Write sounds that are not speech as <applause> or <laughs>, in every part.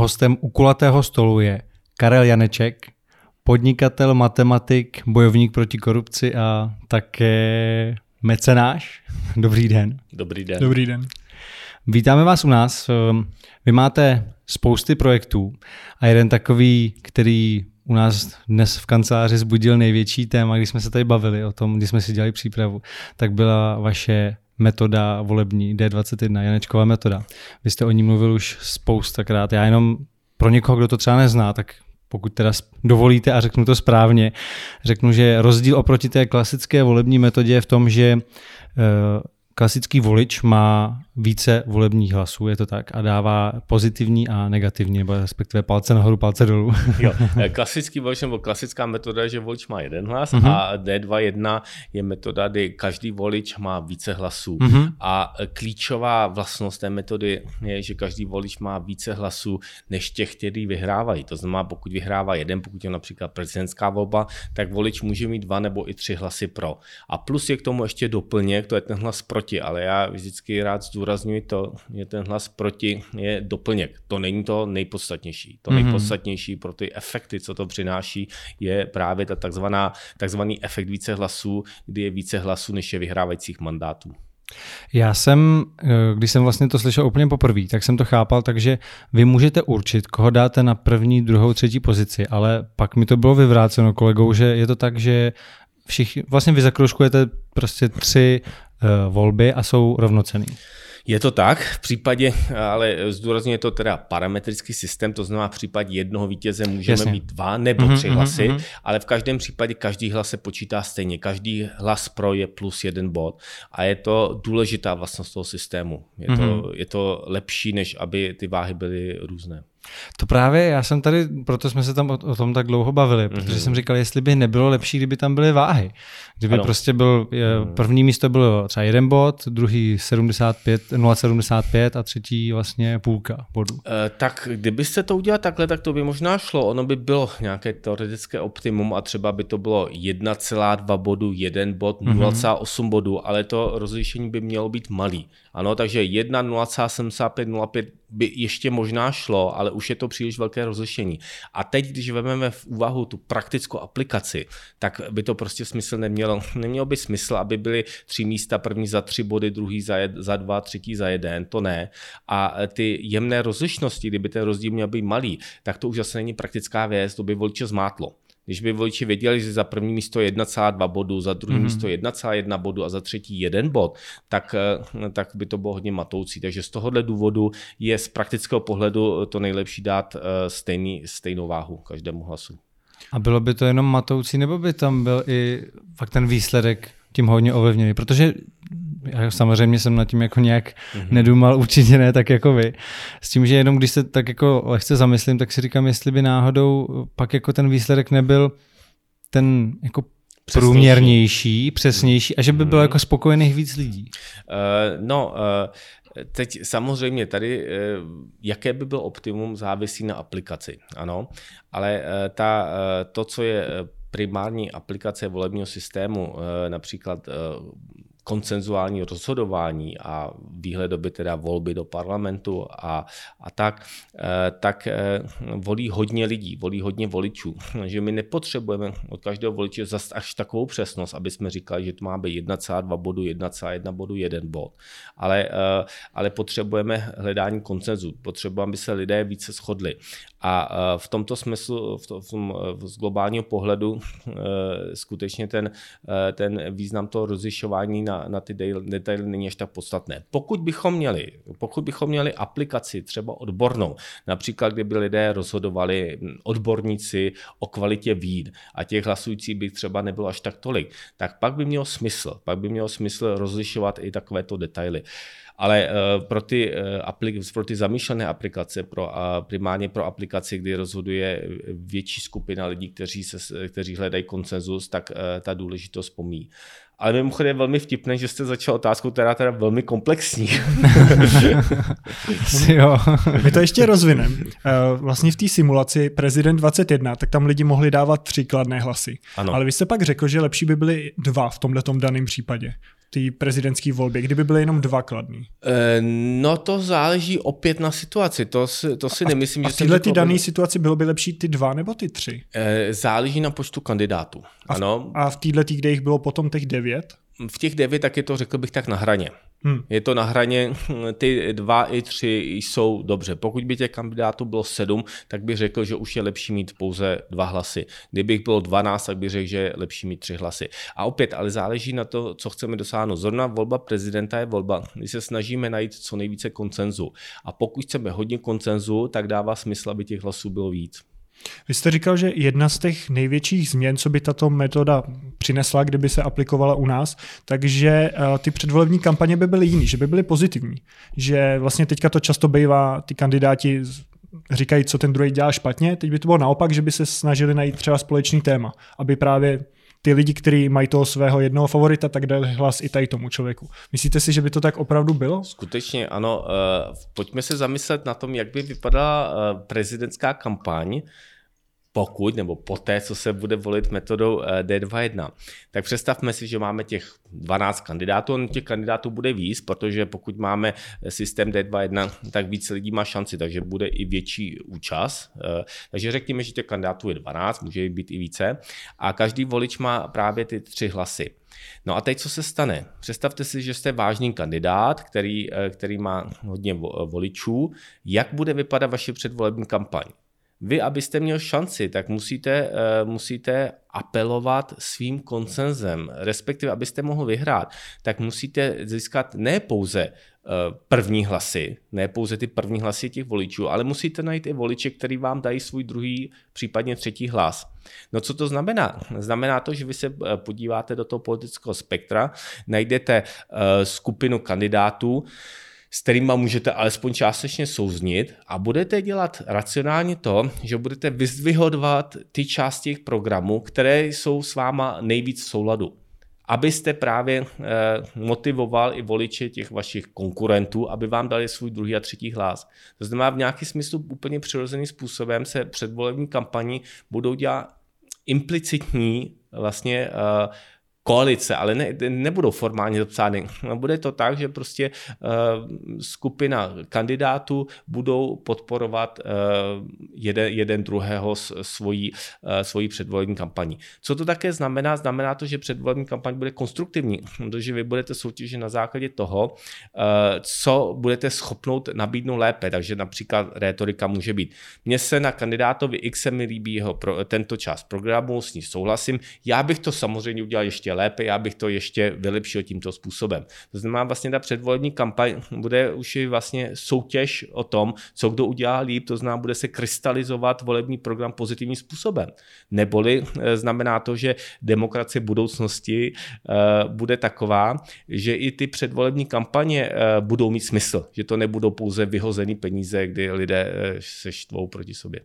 Hostem u kulatého stolu je Karel Janeček, podnikatel, matematik, bojovník proti korupci a také mecenáš. <laughs> Dobrý den. Dobrý den. Dobrý den. Vítáme vás u nás. Vy máte spousty projektů a jeden takový, který u nás dnes v kanceláři zbudil největší téma, když jsme se tady bavili o tom, když jsme si dělali přípravu, tak byla vaše metoda volební D21, Janečková metoda. Vy jste o ní mluvil už spoustakrát. Já jenom pro někoho, kdo to třeba nezná, tak pokud teda dovolíte a řeknu to správně, řeknu, že rozdíl oproti té klasické volební metodě je v tom, že eh, klasický volič má více volebních hlasů, je to tak, a dává pozitivní a negativní, nebo respektive palce nahoru, palce dolů. jo, <laughs> eh, klasický volič nebo klasická metoda je, že volič má jeden hlas mm-hmm. a D2.1 je metoda, kdy každý volič má více hlasů. Mm-hmm. A eh, klíčová vlastnost té metody je, že každý volič má více hlasů než těch, kteří vyhrávají. To znamená, pokud vyhrává jeden, pokud je například prezidentská volba, tak volič může mít dva nebo i tři hlasy pro. A plus je k tomu ještě doplněk, to je ten hlas proti, ale já vždycky rád zdůrazňuji, zdůrazňuji to, je ten hlas proti je doplněk. To není to nejpodstatnější. To mm-hmm. nejpodstatnější pro ty efekty, co to přináší, je právě ta takzvaná, takzvaný efekt více hlasů, kdy je více hlasů, než je vyhrávajících mandátů. Já jsem, eh, když jsem vlastně to slyšel úplně poprvé, tak jsem to chápal, takže vy můžete určit, koho dáte na první, druhou, třetí pozici, ale pak mi to bylo vyvráceno kolegou, že je to tak, že všichni, vlastně vy zakroužkujete prostě tři uh, volby a jsou rovnocený. Je to tak, v případě, ale zdůrazně to teda parametrický systém, to znamená v případě jednoho vítěze můžeme Jasně. mít dva nebo mm-hmm, tři hlasy, mm-hmm. ale v každém případě každý hlas se počítá stejně. Každý hlas pro je plus jeden bod a je to důležitá vlastnost toho systému. Je, mm-hmm. to, mhm. je to lepší, než aby ty váhy byly různé. To právě, já jsem tady, proto jsme se tam o, o tom tak dlouho bavili, mm-hmm. protože jsem říkal, jestli by nebylo lepší, kdyby tam byly váhy. Kdyby ano. prostě byl, je, mhm. první místo bylo třeba jeden bod, druhý 75, 0,75 a třetí vlastně půlka bodu. E, tak kdybyste to udělal takhle, tak to by možná šlo. Ono by bylo nějaké teoretické optimum a třeba by to bylo 1,2 bodu, 1 bod, 0,8 mm-hmm. bodu, ale to rozlišení by mělo být malý. Ano, takže 1, 0,75, 0,5 by ještě možná šlo, ale už je to příliš velké rozlišení. A teď, když vezmeme v úvahu tu praktickou aplikaci, tak by to prostě smysl nemělo. Nemělo by smysl, aby byly tři místa, první za tři body, druhý za, jed, za dva, třetí za jeden, to ne. A ty jemné rozlišnosti, kdyby ten rozdíl měl být malý, tak to už zase není praktická věc, to by voliče zmátlo. Když by voliči věděli, že za první místo 1,2 bodu, za druhé mm-hmm. místo 1,1 bodu a za třetí jeden bod, tak, eh, tak by to bylo hodně matoucí. Takže z tohohle důvodu je z praktického pohledu to nejlepší dát eh, stejný, stejnou váhu každému hlasu. A bylo by to jenom matoucí, nebo by tam byl i fakt ten výsledek tím hodně ovlivněný? Protože já samozřejmě jsem nad tím jako nějak mm-hmm. nedumal, <laughs> určitě ne tak jako vy. S tím, že jenom když se tak jako lehce zamyslím, tak si říkám, jestli by náhodou pak jako ten výsledek nebyl ten jako přesnější. průměrnější, přesnější a že by bylo mm-hmm. jako spokojených víc lidí. Uh, no, uh, Teď samozřejmě tady, jaké by bylo optimum, závisí na aplikaci, ano, ale ta, to, co je primární aplikace volebního systému, například koncenzuální rozhodování a výhledoby teda volby do parlamentu a, a tak, eh, tak eh, volí hodně lidí, volí hodně voličů. <laughs> Že my nepotřebujeme od každého voliče zase až takovou přesnost, aby jsme říkali, že to má být 1,2 bodu, 1,1 bodu, 1 bod. Ale, eh, ale potřebujeme hledání koncenzu, potřebujeme, aby se lidé více shodli. A v tomto smyslu, v tom, z globálního pohledu, skutečně ten, ten význam toho rozlišování na, na ty detaily není až tak podstatné. Pokud bychom měli, pokud bychom měli aplikaci třeba odbornou, například kdyby lidé rozhodovali odborníci o kvalitě vín a těch hlasujících by třeba nebylo až tak tolik, tak pak by mělo smysl, pak by mělo smysl rozlišovat i takovéto detaily. Ale uh, pro, ty, uh, pro ty zamýšlené aplikace, pro, uh, primárně pro aplikaci, kdy rozhoduje větší skupina lidí, kteří, se, kteří hledají konsenzus, tak uh, ta důležitost pomí. Ale mimochodem je velmi vtipné, že jste začal otázkou, která teda velmi komplexní. <laughs> jo. My to ještě rozvineme. Vlastně v té simulaci Prezident 21, tak tam lidi mohli dávat tři kladné hlasy. Ano. Ale vy jste pak řekl, že lepší by byly dva v tomhle daném případě. Té prezidentské volbě, kdyby byly jenom dva kladný? No to záleží opět na situaci, to to si a, nemyslím, a že v této ty dané situaci bylo by lepší ty dva nebo ty tři? Záleží na počtu kandidátů. A v, ano. a v této, kde jich bylo potom těch devět? v těch devět tak je to, řekl bych, tak na hraně. Hmm. Je to na hraně, <laughs> ty dva i tři jsou dobře. Pokud by těch kandidátů bylo sedm, tak bych řekl, že už je lepší mít pouze dva hlasy. Kdybych bylo 12, tak bych řekl, že je lepší mít tři hlasy. A opět, ale záleží na to, co chceme dosáhnout. Zrovna volba prezidenta je volba, kdy se snažíme najít co nejvíce koncenzu. A pokud chceme hodně koncenzu, tak dává smysl, aby těch hlasů bylo víc. Vy jste říkal, že jedna z těch největších změn, co by tato metoda přinesla, kdyby se aplikovala u nás, takže eh, ty předvolební kampaně by byly jiný, že by byly pozitivní. Že vlastně teďka to často bývá, ty kandidáti říkají, co ten druhý dělá špatně, teď by to bylo naopak, že by se snažili najít třeba společný téma, aby právě ty lidi, kteří mají toho svého jednoho favorita, tak dali hlas i tady tomu člověku. Myslíte si, že by to tak opravdu bylo? Skutečně ano. Uh, pojďme se zamyslet na tom, jak by vypadala uh, prezidentská kampaň, pokud nebo poté, co se bude volit metodou eh, D2.1. Tak představme si, že máme těch 12 kandidátů, on těch kandidátů bude víc, protože pokud máme systém D2.1, tak více lidí má šanci, takže bude i větší účast. Eh, takže řekněme, že těch kandidátů je 12, může být i více. A každý volič má právě ty tři hlasy. No a teď co se stane? Představte si, že jste vážný kandidát, který, eh, který má hodně voličů. Jak bude vypadat vaše předvolební kampaň? Vy, abyste měl šanci, tak musíte, uh, musíte apelovat svým koncenzem, respektive abyste mohl vyhrát, tak musíte získat ne pouze uh, první hlasy, ne pouze ty první hlasy těch voličů, ale musíte najít i voliče, který vám dají svůj druhý, případně třetí hlas. No co to znamená? Znamená to, že vy se eh, podíváte do toho politického spektra, najdete skupinu kandidátů, s kterými můžete alespoň částečně souznit a budete dělat racionálně to, že budete vyzdvihodovat ty části programu, které jsou s váma nejvíc v souladu abyste právě eh, motivoval i voliče těch vašich konkurentů, aby vám dali svůj druhý a třetí hlas. To znamená, v nějaký smyslu úplně přirozeným způsobem se předvolební kampani budou dělat implicitní vlastně uh, koalice, ale ne, nebudou formálně zapsány. Bude to tak, že prostě uh, skupina kandidátů budou podporovat uh, jeden, jeden druhého svojí, uh, svojí předvolební kampaní. Co to také znamená? Znamená to, že předvolební kampaň bude konstruktivní, protože vy budete soutěžit na základě toho, co budete schopnout nabídnout lépe. Takže například rétorika může být. Mně se na kandidátovi X se mi líbí jeho pro, tento část programu, s ní souhlasím. Já bych to samozřejmě udělal ještě lépe, já bych to ještě vylepšil tímto způsobem. To znamená, vlastně ta předvolební kampaň bude už i vlastně soutěž o tom, co kdo udělá líp, to znamená, bude se krystalizovat volební program pozitivním způsobem. Neboli eh, znamená to, že demokracie budoucnosti eh, bude taková, že i ty předvolební kampaně eh, budou mít smysl, že to nebudou pouze vyhozený peníze, kdy lidé se štvou proti sobě.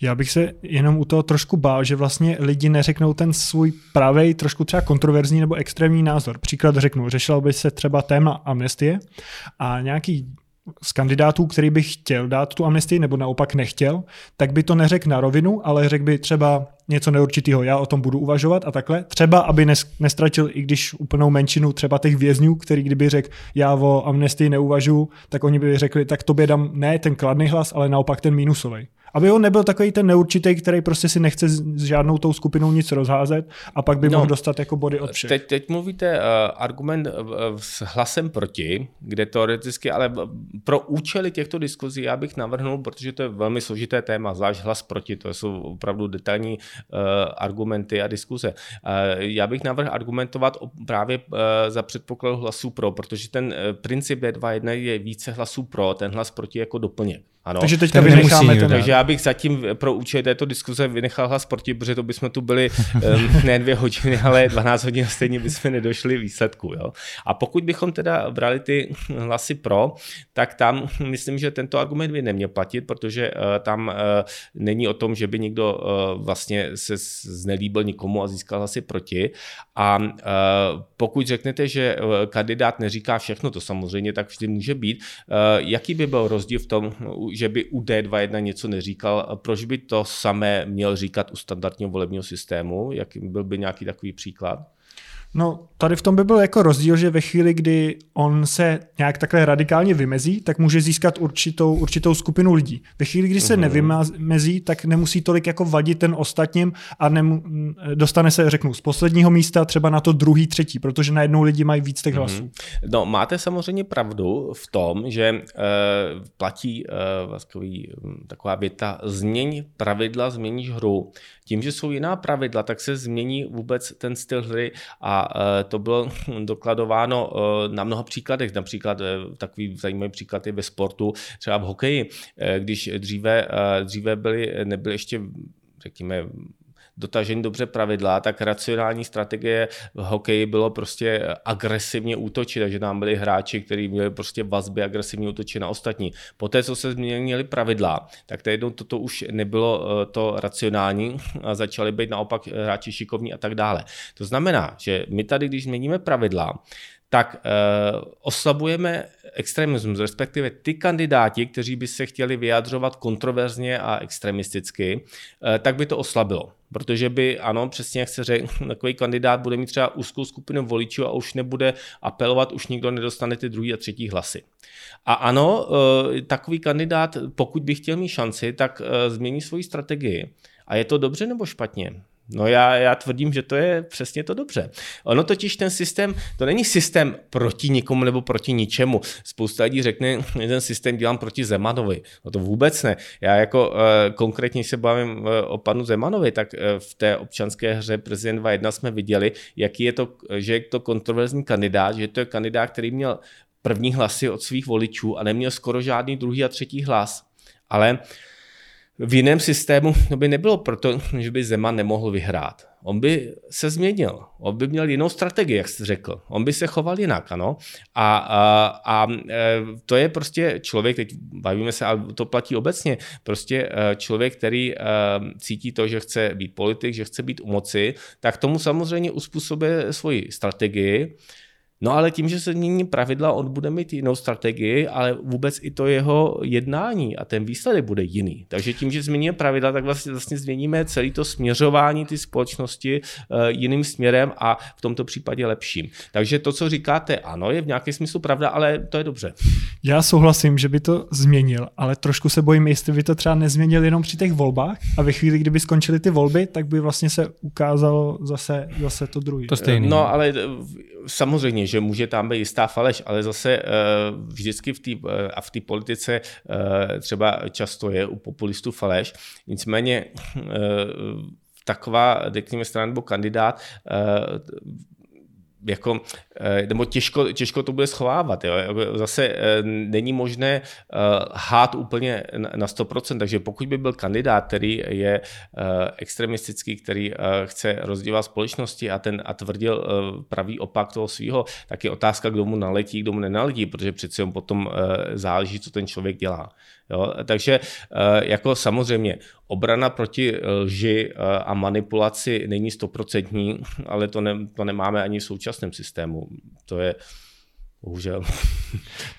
Já bych se jenom u toho trošku bál, že vlastně lidi neřeknou ten svůj pravý, trošku třeba kontroverzní nebo extrémní názor. Příklad řeknu, řešila by se třeba téma amnestie a nějaký z kandidátů, který by chtěl dát tu amnestii nebo naopak nechtěl, tak by to neřekl na rovinu, ale řekl by třeba něco neurčitého, já o tom budu uvažovat a takhle. Třeba, aby nestratil i když úplnou menšinu třeba těch vězňů, který kdyby řekl, já o amnestii neuvažuji, tak oni by řekli, tak tobě dám ne ten kladný hlas, ale naopak ten mínusový. Aby on nebyl takový ten neurčitý, který prostě si nechce s žádnou tou skupinou nic rozházet a pak by no, mohl dostat jako body od všech. Teď, teď mluvíte uh, argument uh, s hlasem proti, kde teoreticky, ale pro účely těchto diskuzí já bych navrhnul, protože to je velmi složité téma, zvlášť hlas proti, to jsou opravdu detailní uh, argumenty a diskuze. Uh, já bych navrhl argumentovat právě uh, za předpokladu hlasů pro, protože ten uh, princip D2.1 je více hlasů pro, ten hlas proti jako doplněk. Ano. Takže teďka vynecháme ten. Takže já bych zatím pro účely této diskuze vynechal hlas proti, protože to bychom tu byli um, <laughs> ne dvě hodiny, ale 12 hodin stejně bychom nedošli výsledku. Jo. A pokud bychom teda brali ty hlasy pro, tak tam myslím, že tento argument by neměl platit, protože uh, tam uh, není o tom, že by někdo uh, vlastně se znelíbil nikomu a získal hlasy proti. A uh, pokud řeknete, že uh, kandidát neříká všechno, to samozřejmě tak vždy může být, uh, jaký by byl rozdíl v tom, že by u D2.1 něco neříkal. Proč by to samé měl říkat u standardního volebního systému? Jak byl by nějaký takový příklad? No, tady v tom by byl jako rozdíl, že ve chvíli, kdy on se nějak takhle radikálně vymezí, tak může získat určitou, určitou skupinu lidí. Ve chvíli, kdy se mm-hmm. nevymezí, tak nemusí tolik jako vadit ten ostatním a nemu, dostane se, řeknu, z posledního místa třeba na to druhý, třetí, protože najednou lidi mají víc těch hlasů. Mm-hmm. No, máte samozřejmě pravdu v tom, že uh, platí uh, vlastně taková věta, změň pravidla, změníš hru. Tím, že jsou jiná pravidla, tak se změní vůbec ten styl hry a e, to bylo <laughs> dokladováno e, na mnoha příkladech. Například e, takový zajímavý příklad je ve sportu, třeba v hokeji, když dříve, dříve byly, nebyly ještě řekněme, dotažení dobře pravidla, tak racionální strategie v hokeji bylo prostě agresivně útočit, takže tam byli hráči, kteří měli prostě vazby agresivně útočit na ostatní. Poté, co se změnily pravidla, tak jednou toto už nebylo eh, to racionální <laughs> a začaly být naopak hráči šikovní a tak dále. To znamená, že my tady, když změníme pravidla, tak uh, oslabujeme extremismus, respektive ty kandidáti, kteří by se chtěli vyjadřovat kontroverzně a extremisticky, uh, tak by to oslabilo. Protože by, ano, přesně jak se řekl, <laughs> takový kandidát bude mít třeba úzkou skupinu voličů a už nebude apelovat, už nikdo nedostane ty druhý a třetí hlasy. A ano, uh, takový kandidát, pokud by chtěl mít šanci, tak změní svoji strategii. A je to dobře nebo špatně? No já, já tvrdím, že to je přesně to dobře. Ono totiž ten systém, to není systém proti nikomu nebo proti ničemu. Spousta lidí řekne, že ten systém dělám proti Zemanovi. No to vůbec ne. Já jako uh, konkrétně se bavím uh, o panu Zemanovi, tak uh, v té občanské hře Prezident 2.1 jsme viděli, jaký je to, že je to kontroverzní kandidát, že to je kandidát, který měl první hlasy od svých voličů a neměl skoro žádný druhý a třetí hlas. Ale v jiném systému to by nebylo proto, že by Zeman nemohl vyhrát. On by se změnil, on by měl jinou strategii, jak jste řekl. On by se choval jinak, ano. A, a, a e, to je prostě člověk, teď bavíme se, ale to platí obecně, prostě e, člověk, který e, cítí to, že chce být politik, že chce být u moci, tak tomu samozřejmě uspůsobuje svoji strategii, No ale tím, že se změní pravidla, on bude mít jinou strategii, ale vůbec i to jeho jednání a ten výsledek bude jiný. Takže tím, že změníme pravidla, tak vlastně, vlastně změníme celé to směřování ty společnosti uh, jiným směrem a v tomto případě lepším. Takže to, co říkáte, ano, je v nějakém smyslu pravda, ale to je dobře. Já souhlasím, že by to změnil, ale trošku se bojím, jestli by to třeba nezměnil jenom při těch volbách a ve chvíli, kdyby skončily ty volby, tak by vlastně se ukázalo zase, zase to druhé. To stejný. No, ale samozřejmě, že může tam být jistá faleš, ale zase eh, vždycky v té eh, a v té politice eh, třeba často je u populistů faleš. Nicméně taková, řekněme, strana nebo kandidát jako, eh, nebo těžko, těžko to bude schovávat. Jo. Jako zase eh, není možné eh, hát úplně na 100%, takže pokud by byl kandidát, který je extremistický, který chce rozdělat společnosti a, ten, a tvrdil pravý opak toho svého, tak je otázka, kdo mu naletí, kdo mu nenaletí, protože přeci on potom záleží, co ten člověk dělá. Jo? Takže jako samozřejmě obrana proti lži a manipulaci není stoprocentní, ale to, ne, to nemáme ani v současném systému. To je, Bohužel. <laughs>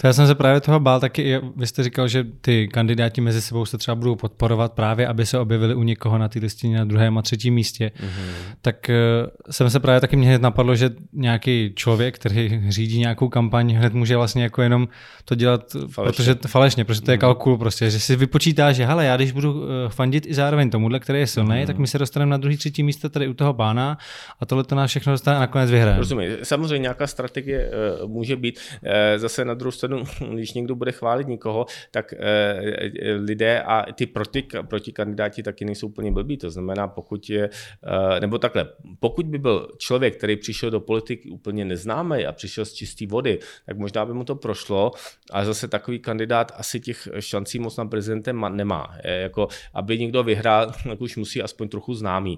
To já jsem se právě toho bál taky, vy jste říkal, že ty kandidáti mezi sebou se třeba budou podporovat právě, aby se objevili u někoho na té listině na druhém a třetím místě. Mm-hmm. Tak uh, jsem se právě taky mě hned napadlo, že nějaký člověk, který řídí nějakou kampaň, hned může vlastně jako jenom to dělat, falešně. protože falešně, protože to je mm-hmm. kalkul prostě, že si vypočítá, že hele, já když budu uh, fandit i zároveň tomuhle, který je silný, mm-hmm. tak my se dostaneme na druhý, třetí místo tady u toho bána a tohle to nás všechno dostane a nakonec vyhraje. Rozumím. Samozřejmě nějaká strategie uh, může být být. Eh, zase na druhou stranu, <laughs> když někdo bude chválit nikoho, tak eh, lidé a ty proti, proti kandidáti taky nejsou úplně blbí. To znamená, pokud je, eh, nebo takhle, pokud by byl člověk, který přišel do politiky úplně neznámý a přišel z čisté vody, tak možná by mu to prošlo, ale zase takový kandidát asi těch šancí moc na prezidentem nemá. Jako, aby někdo vyhrál, <laughs> tak už musí aspoň trochu známý.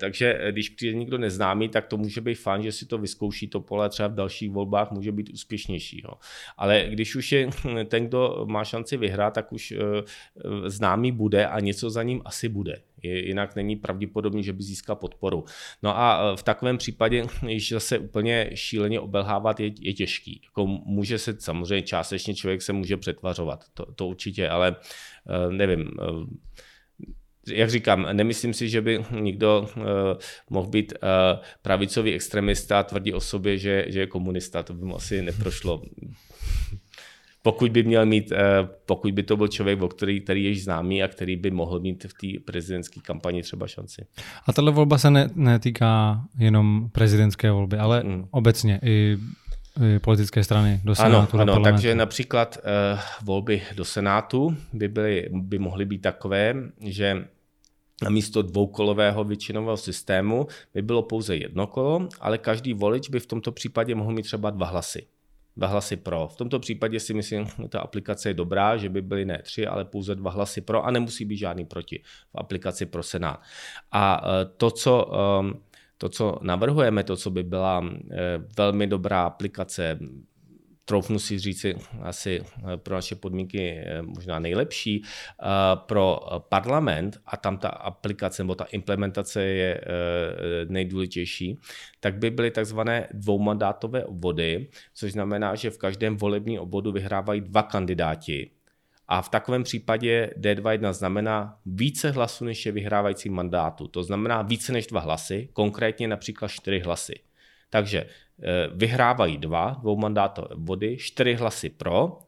Takže když přijde někdo neznámý, tak to může být fajn, že si to vyzkouší to pole třeba v dalších volbách může být úspěšnější. Jo. Ale když už je <laughs> ten, kdo má šanci vyhrát, tak už eh, eh, známý bude a něco za ním asi bude. Jinak není pravděpodobný, že by získal podporu. No a eh, v takovém případě, <laughs> když zase úplně šíleně obelhávat, je, je těžký. Jako může se samozřejmě částečně člověk se může přetvařovat, to, to určitě, ale nevím jak říkám, nemyslím si, že by někdo uh, mohl být uh, pravicový extremista a tvrdí o sobě, že, že je komunista. To by mu asi neprošlo. Pokud by měl mít, uh, pokud by to byl člověk, o který, který je známý a který by mohl mít v té prezidentské kampani třeba šanci. A tahle volba se ne, netýká jenom prezidentské volby, ale mm. obecně i politické strany do Senátu. Ano, ano takže například uh, volby do Senátu by, byly, by mohly být takové, že na místo dvoukolového většinového systému by bylo pouze jedno kolo, ale každý volič by v tomto případě mohl mít třeba dva hlasy. Dva hlasy pro. V tomto případě si myslím, že ta aplikace je dobrá, že by byly ne tři, ale pouze dva hlasy pro a nemusí být žádný proti v aplikaci pro Senát. A eh, to, co um, to, co navrhujeme, to, co by byla eh, velmi dobrá aplikace, troufnu si říci asi eh, pro naše podmínky eh, možná nejlepší, pro parlament a tam ta aplikace nebo ta implementace je nejdůležitější, tak by byly takzvané dvoumandátové obvody, což znamená, že v každém volebním obvodu vyhrávají dva kandidáti a v takovém případě D21 znamená více hlasů, než je vyhrávající mandátu. To znamená více než dva hlasy, konkrétně například čtyři hlasy. Takže eh, vyhrávají dva dvoumandátové body, čtyři hlasy pro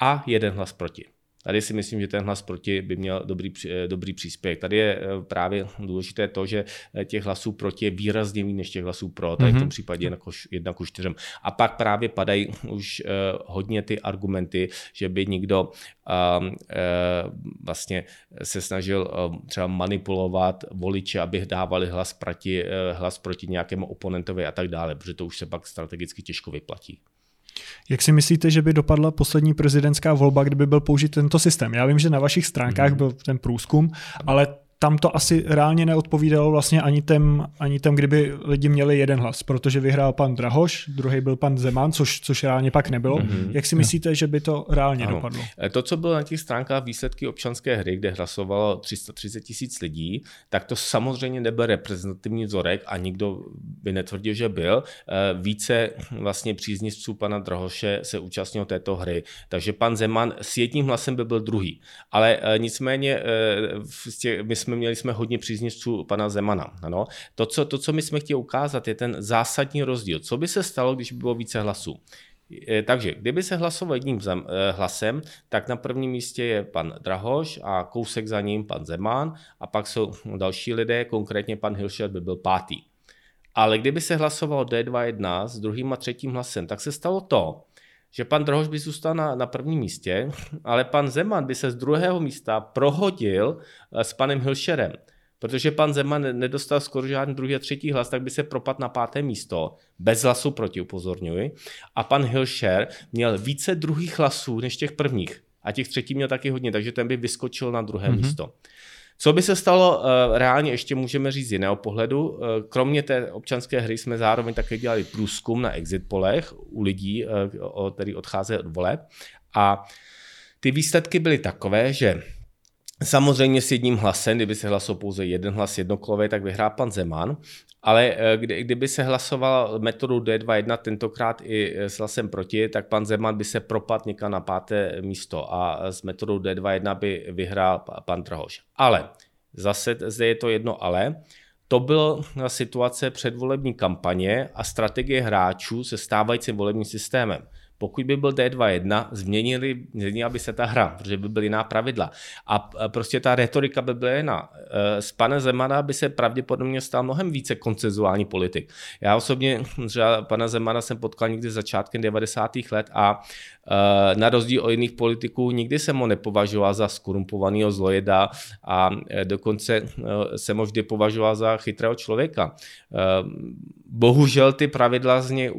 a jeden hlas proti. Tady si myslím, že ten hlas proti by měl dobrý, eh, dobrý příspěvek. Tady je eh, právě důležité to, že eh, těch hlasů proti je výrazně méně než těch hlasů pro, tady mm-hmm. v tom mhm. případě jedna ku čtyřem. A pak právě padají už hodně ty argumenty, že by někdo uh, vlastně se snažil uh, třeba manipulovat voliče, aby dávali hlas proti, hlas proti nějakému oponentovi a tak dále, protože to už se pak strategicky těžko vyplatí. Jak si myslíte, že by dopadla poslední prezidentská volba, kdyby byl použit tento systém? Já vím, že na vašich stránkách mm-hmm. byl ten průzkum, ale tam to asi reálně neodpovídalo vlastně ani tem, ani tem, kdyby lidi měli jeden hlas, protože vyhrál pan Drahoš, druhý byl pan Zeman, což, což reálně pak nebylo. Mm-hmm. Jak si myslíte, že by to reálně ano. dopadlo? E, to, co bylo na těch stránkách výsledky občanské hry, kde hlasovalo 330 tisíc lidí, tak to samozřejmě nebyl reprezentativní vzorek a nikdo by netvrdil, že byl. E, více vlastně příznivců pana Drahoše se účastnilo této hry, takže pan Zeman s jedním hlasem by byl druhý. Ale e, nicméně my jsme měli jsme hodně příznivců pana Zemana. Ano. To, co, to, co my jsme chtěli ukázat, je ten zásadní rozdíl. Co by se stalo, když by bylo více hlasů? Takže kdyby se hlasovalo jedním eh, hlasem, tak na prvním místě je pan Drahoš a kousek za ním pan Zeman a pak jsou <laughs> další lidé, konkrétně pan Hilšer by byl pátý. Ale kdyby se hlasovalo D2-1 s druhým a třetím hlasem, tak se stalo to, že pan Drohoš by zůstal na, na prvním místě, ale pan Zeman by se z druhého místa prohodil eh, s panem Hilšerem. Protože pan Zeman nedostal skoro žádný druhý a třetí hlas, tak by se propadl na páté místo, bez hlasu proti, upozorňuji. A pan Hilšer měl více druhých hlasů než těch prvních. A těch třetí měl taky hodně, takže ten by vyskočil na druhé mm-hmm. místo. Co by se stalo uh, reálně, ještě můžeme říct z jiného pohledu. Uh, kromě té občanské hry jsme zároveň také dělali průzkum na exit polech u lidí, uh, který odcházejí od voleb. A ty výsledky byly takové, že Samozřejmě s jedním hlasem, kdyby se hlasoval pouze jeden hlas jednokolové, tak vyhrá pan Zeman, ale eh, kdy, kdyby se hlasoval metodu D2.1 tentokrát i eh, s hlasem proti, tak pan Zeman by se propadl někam na páté místo a s metodou D2.1 by vyhrál pan Trhoš. Ale zase zde je to jedno ale, to byla situace předvolební kampaně a strategie hráčů se stávajícím volebním systémem pokud by byl D2.1, změnili, změnila by se ta hra, protože by byly jiná pravidla. A prostě ta retorika by byla jiná. E, z pana Zemana by se pravděpodobně stal mnohem více koncenzuální politik. Já osobně třeba pana Zemana jsem potkal někdy začátkem 90. let a e, na rozdíl od jiných politiků nikdy jsem ho nepovažoval za skorumpovaného zlojeda a e, dokonce jsem ho vždy považoval za chytrého člověka. Bohužel ty pravidla z něj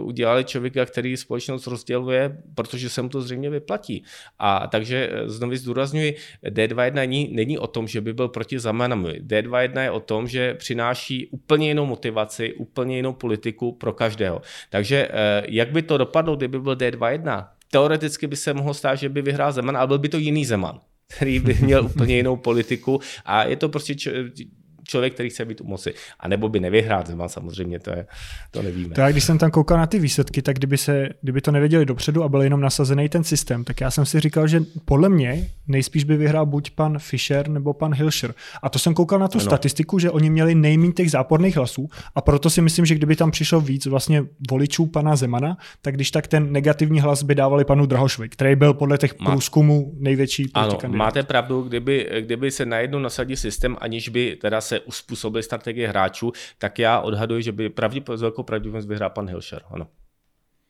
udělali člověka, který společnost rozděluje, protože se mu to zřejmě vyplatí. A takže eh, znovu zdůrazňuji, D21 není, není o tom, že by byl proti Zemanovi. D21 je o tom, že přináší úplně jinou motivaci, úplně jinou politiku pro každého. Takže eh, jak by to dopadlo, kdyby byl D21? Teoreticky by se mohlo stát, že by vyhrál Zeman, ale byl by to jiný Zeman který by měl úplně jinou politiku a je to prostě člověk, který chce být u moci. A nebo by nevyhrál Zeman, samozřejmě, to, je, to nevíme. Tak když jsem tam koukal na ty výsledky, tak kdyby, se, kdyby to nevěděli dopředu a byl jenom nasazený ten systém, tak já jsem si říkal, že podle mě nejspíš by vyhrál buď pan Fischer nebo pan Hilscher. A to jsem koukal na tu ano. statistiku, že oni měli nejméně těch záporných hlasů a proto si myslím, že kdyby tam přišlo víc vlastně voličů pana Zemana, tak když tak ten negativní hlas by dávali panu Drahošovi, který byl podle těch Má... průzkumů největší Ano, kandidát. máte pravdu, kdyby, kdyby se najednou nasadil systém, aniž by teda se uspůsobili strategie hráčů, tak já odhaduji, že by pravděpodobně s velkou pravděpodobnost vyhrál pan Hilšer. Ano.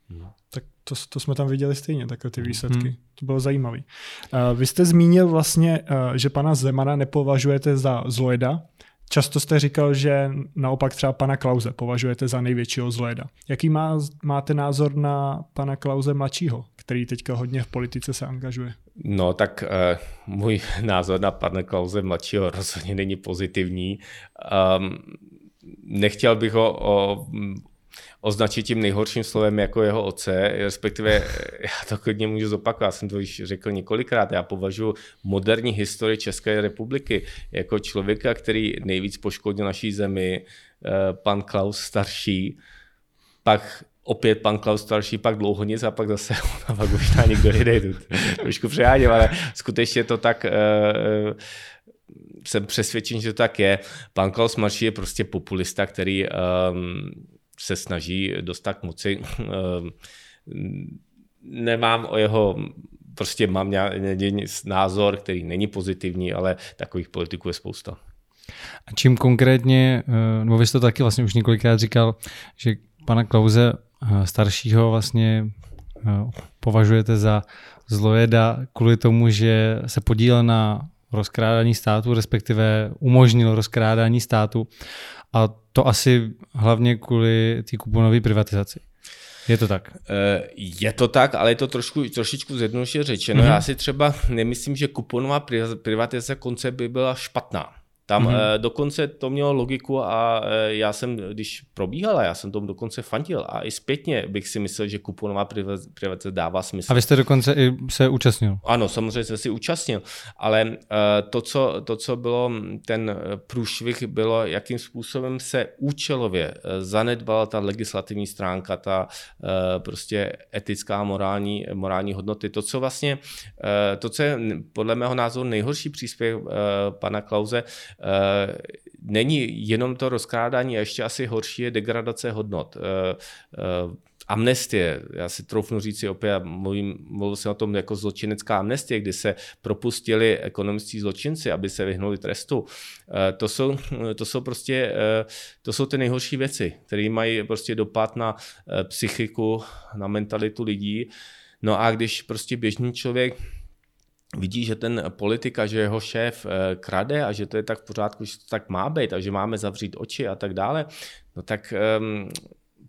No. Tak to, to jsme tam viděli stejně, takové ty výsledky. Hmm. To bylo zajímavé. Uh, vy jste zmínil vlastně, uh, že pana Zemana nepovažujete za zlojeda. Často jste říkal, že naopak třeba pana Klauze považujete za největšího zlojeda. Jaký má, máte názor na pana Klauze mladšího, který teďka hodně v politice se angažuje? No tak uh, můj <laughs> názor na pana Klauze mladšího rozhodně není pozitivní. Um, nechtěl bych ho o, označit tím nejhorším slovem jako jeho oce, respektive já to klidně můžu zopakovat, já jsem to již řekl několikrát, já považuji moderní historii České republiky jako člověka, který nejvíc poškodil naší zemi, eh, pan Klaus starší, pak opět pan Klaus starší, pak dlouho nic a pak zase <laughs> a pak tam někdo jde, trošku přejádím, ale skutečně to tak uh, jsem přesvědčen, že to tak je. Pan Klaus Marší je prostě populista, který um, se snaží dostat k moci. Ehm, nemám o jeho, prostě mám nějaký názor, který není pozitivní, ale takových politiků je spousta. A čím konkrétně, eh, no vy jste to taky vlastně už několikrát říkal, že pana Klauze staršího vlastně eh, považujete za zlojeda kvůli tomu, že se podílel na rozkrádání státu, respektive umožnil rozkrádání státu a to asi hlavně kvůli té kuponové privatizaci. Je to tak? Eh, je to tak, ale je to trošku, trošičku zjednodušeně řečeno. Mm-hmm. Já si třeba nemyslím, že kuponová privatizace konce by byla špatná. Tam mm-hmm. dokonce to mělo logiku a eh, já jsem, když probíhala, já jsem tomu dokonce fandil a i zpětně bych si myslel, že kuponová privatizace dává smysl. A vy jste dokonce i se účastnil? Ano, samozřejmě jsem si účastnil, ale eh, to co, to, co bylo, ten průšvih bylo, jakým způsobem se účelově zanedbala ta legislativní stránka, ta prostě etická morální, morální hodnoty. To, co vlastně, to, co je podle mého názoru nejhorší příspěvek pana Klauze, není jenom to rozkrádání, a ještě asi horší je degradace hodnot. Eh, eh, amnestie, já si troufnu říct opět, mluvím, mluvil jsem o tom jako zločinecká amnestie, kdy se propustili ekonomičtí zločinci, aby se vyhnuli trestu. To jsou, to jsou prostě, to jsou ty nejhorší věci, které mají prostě dopad na psychiku, na mentalitu lidí. No a když prostě běžný člověk vidí, že ten politika, že jeho šéf eh, krade a že to je tak v pořádku, že to tak má být a že máme zavřít oči a tak dále, no tak um,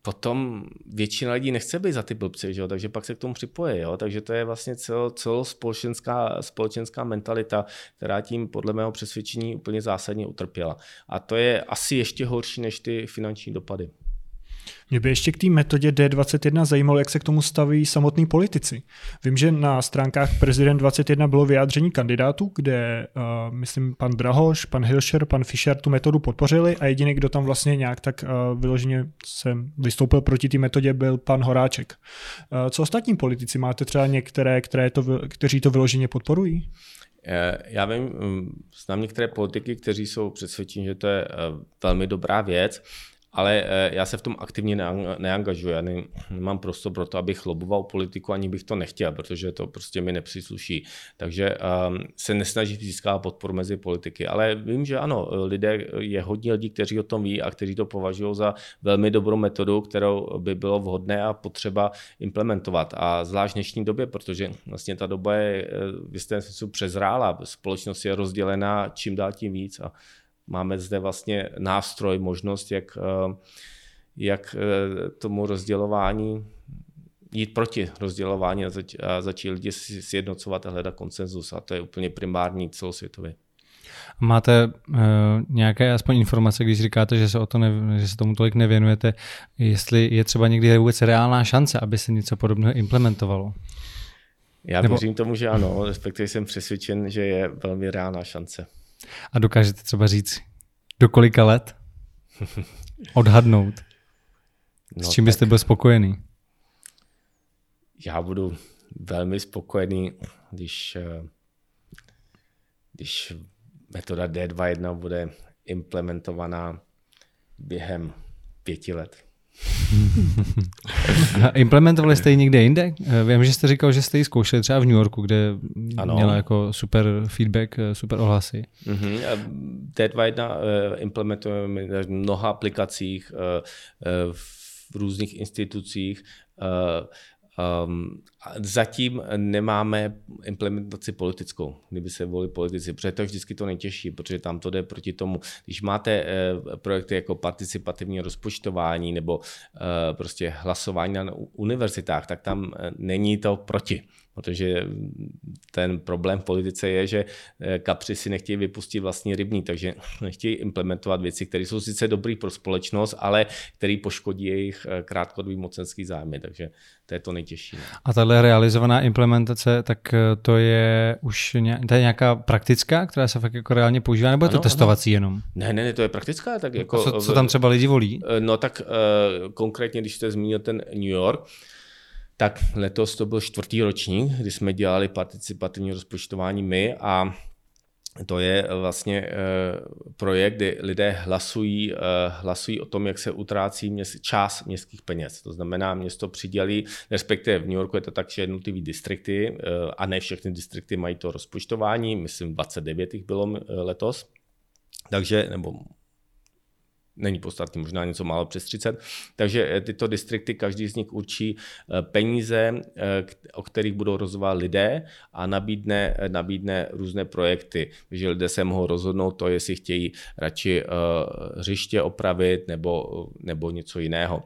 potom většina lidí nechce být za ty blbci, že jo? takže pak se k tomu připoje. Jo? Takže to je vlastně celo, celospolečenská společenská mentalita, která tím podle mého přesvědčení úplně zásadně utrpěla. A to je asi ještě horší než ty finanční dopady. Mě by ještě k té metodě D21 zajímalo, jak se k tomu staví samotní politici. Vím, že na stránkách Prezident 21 bylo vyjádření kandidátů, kde, uh, myslím, pan Drahoš, pan Hilšer, pan Fischer tu metodu podpořili a jediný, kdo tam vlastně nějak tak uh, vyloženě se vystoupil proti té metodě, byl pan Horáček. Uh, co ostatní politici? Máte třeba některé, které to, kteří to vyloženě podporují? Já vím, mm, znám některé politiky, kteří jsou přesvědčeni, že to je velmi dobrá věc ale eh, já se v tom aktivně neangažuji. Já nemám prostor pro to, abych loboval politiku, ani bych to nechtěl, protože to prostě mi nepřísluší. Takže um, se nesnažím získat podporu mezi politiky. Ale vím, že ano, lidé, je hodně lidí, kteří o tom ví a kteří to považují za velmi dobrou metodu, kterou by bylo vhodné a potřeba implementovat. A zvlášť v dnešní době, protože vlastně ta doba je eh, v jistém smyslu přezrála, společnost je rozdělená čím dál tím víc a máme zde vlastně nástroj, možnost, jak, eh, jak eh, tomu rozdělování jít proti rozdělování a, zač, a začít lidi sjednocovat a hledat konsenzus. A to je úplně primární celosvětově. Máte uh, nějaké aspoň informace, když říkáte, že se, o to ne, že se tomu tolik nevěnujete, jestli je třeba někdy vůbec reálná šance, aby se něco podobného implementovalo? Já Nebo... věřím tomu, že ano, respektive jsem přesvědčen, že je velmi reálná šance. A dokážete třeba říct, Do kolika let? <laughs> Odhadnout. No, S čím byste byl spokojený? Já budu velmi spokojený, když, eh, když metoda D2.1 bude implementovaná během pěti let. Implementovali jste ji někde jinde? Eh, vím, že jste říkal, že jste ji zkoušeli třeba v New Yorku, kde ano. měla jako super feedback, eh, super ohlasy. Mm-hmm. D2.1 implementujeme v mnoha aplikacích, v různých institucích. Um, zatím nemáme implementaci politickou, kdyby se volili politici, protože to je vždycky to nejtěžší, protože tam to jde proti tomu. Když máte uh, projekty jako participativní rozpočtování nebo uh, prostě hlasování na univerzitách, tak tam uh, není to proti. Protože ten problém v politice je, že kapři si nechtějí vypustit vlastní rybní, takže <laughs> nechtějí implementovat věci, které jsou sice dobré pro společnost, ale které poškodí jejich krátkodobý mocenský zájmy. Takže to je to nejtěžší. A tahle realizovaná implementace, tak eh, to je už ně, to je nějaká praktická, která se fakt jako reálně používá, nebo je to ano, testovací ano. jenom? Ne, ne, ne, to je praktická. Tak jako, co, co tam třeba lidi volí? Eh, no tak uh, konkrétně, když jste zmínil ten New York, tak letos to byl čtvrtý ročník, kdy jsme dělali participativní rozpočtování my a to je vlastně eh, projekt, kdy lidé hlasují, eh, hlasují o tom, jak se utrácí měst, část městských peněz. To znamená, město přidělí, respektive v New Yorku je to tak, že jednotlivý distrikty, eh, a ne všechny distrikty mají to rozpočtování, myslím 29 jich bylo letos, takže, nebo není podstatný, možná něco málo přes 30. Takže eh, tyto distrikty, každý z nich určí eh, peníze, eh, o kterých budou rozhodovat lidé a nabídne, nabídne různé projekty. Takže lidé se mohou rozhodnout to, jestli chtějí radši hřiště opravit nebo, nebo něco jiného.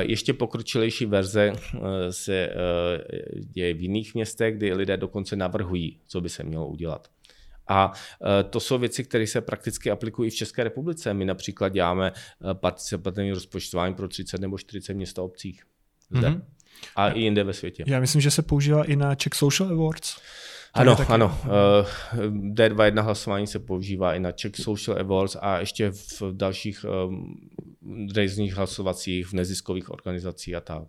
Ještě pokročilejší verze se děje v jiných městech, kdy lidé dokonce navrhují, co by se mělo udělat. A e, to jsou věci, které se prakticky aplikují v České republice. My například děláme e, participativní rozpočtování pro 30 nebo 40 měst a obcích. Zde. Mm-hmm. A i jinde ve světě. Já myslím, že se používá i na Czech Social Awards. Ano, taky... ano. D2.1 hlasování se používá i na Czech Social Awards a ještě v dalších um, různých hlasovacích, v neziskových organizacích a tak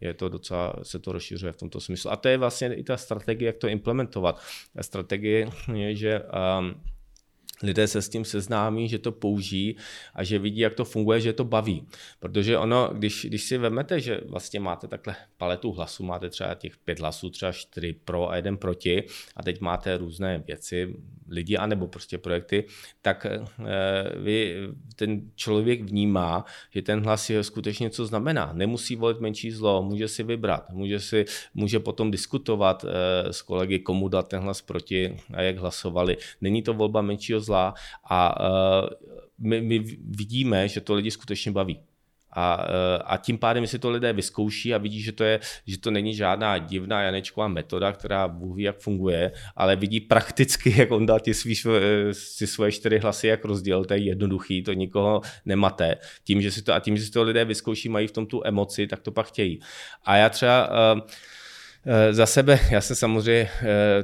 je to docela, se to rozšiřuje v tomto smyslu. A to je vlastně i ta strategie, jak to implementovat. Ta strategie je, že um, lidé se s tím seznámí, že to použijí a že vidí, jak to funguje, že to baví. Protože ono, když, když si vezmete, že vlastně máte takhle paletu hlasů, máte třeba těch pět hlasů, třeba čtyři pro a jeden proti a teď máte různé věci, lidi anebo prostě projekty, tak eh, vy, ten člověk vnímá, že ten hlas je skutečně co znamená. Nemusí volit menší zlo, může si vybrat, může, si, může potom diskutovat eh, s kolegy, komu dát ten hlas proti a jak hlasovali. Není to volba menšího zla a eh, my, my vidíme, že to lidi skutečně baví. A, eh, a tím pádem, jestli to lidé vyzkouší a vidí, že to, je, že to není žádná divná Janečková metoda, která Bůh ví, jak funguje, ale vidí prakticky, jak on dá ty, svý, ty svoje čtyři hlasy, jak rozděl, to je jednoduchý, to nikoho nemate. Tím, že si to, a tím, že si to lidé vyzkouší, mají v tom tu emoci, tak to pak chtějí. A já třeba uh, za sebe, já jsem samozřejmě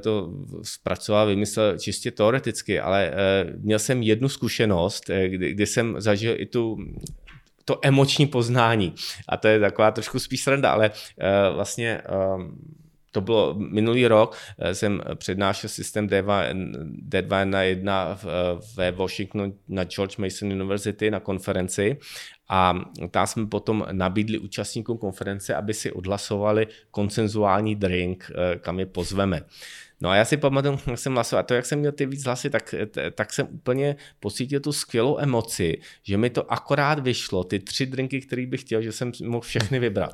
to zpracoval, vymyslel čistě teoreticky, ale měl jsem jednu zkušenost, kdy, kdy jsem zažil i tu to emoční poznání. A to je taková trošku spíš sranda, ale uh, vlastně um, to bylo minulý rok, eh, jsem přednášel systém D2, na 1 ve Washingtonu na George Mason University na konferenci a tam jsme potom nabídli účastníkům konference, aby si odhlasovali konsenzuální drink, kam je pozveme. No a já si pamatuju, jak jsem hlasoval, a to, jak jsem měl ty víc hlasy, tak, tak jsem úplně pocítil tu skvělou emoci, že mi to akorát vyšlo, ty tři drinky, které bych chtěl, že jsem mohl všechny vybrat.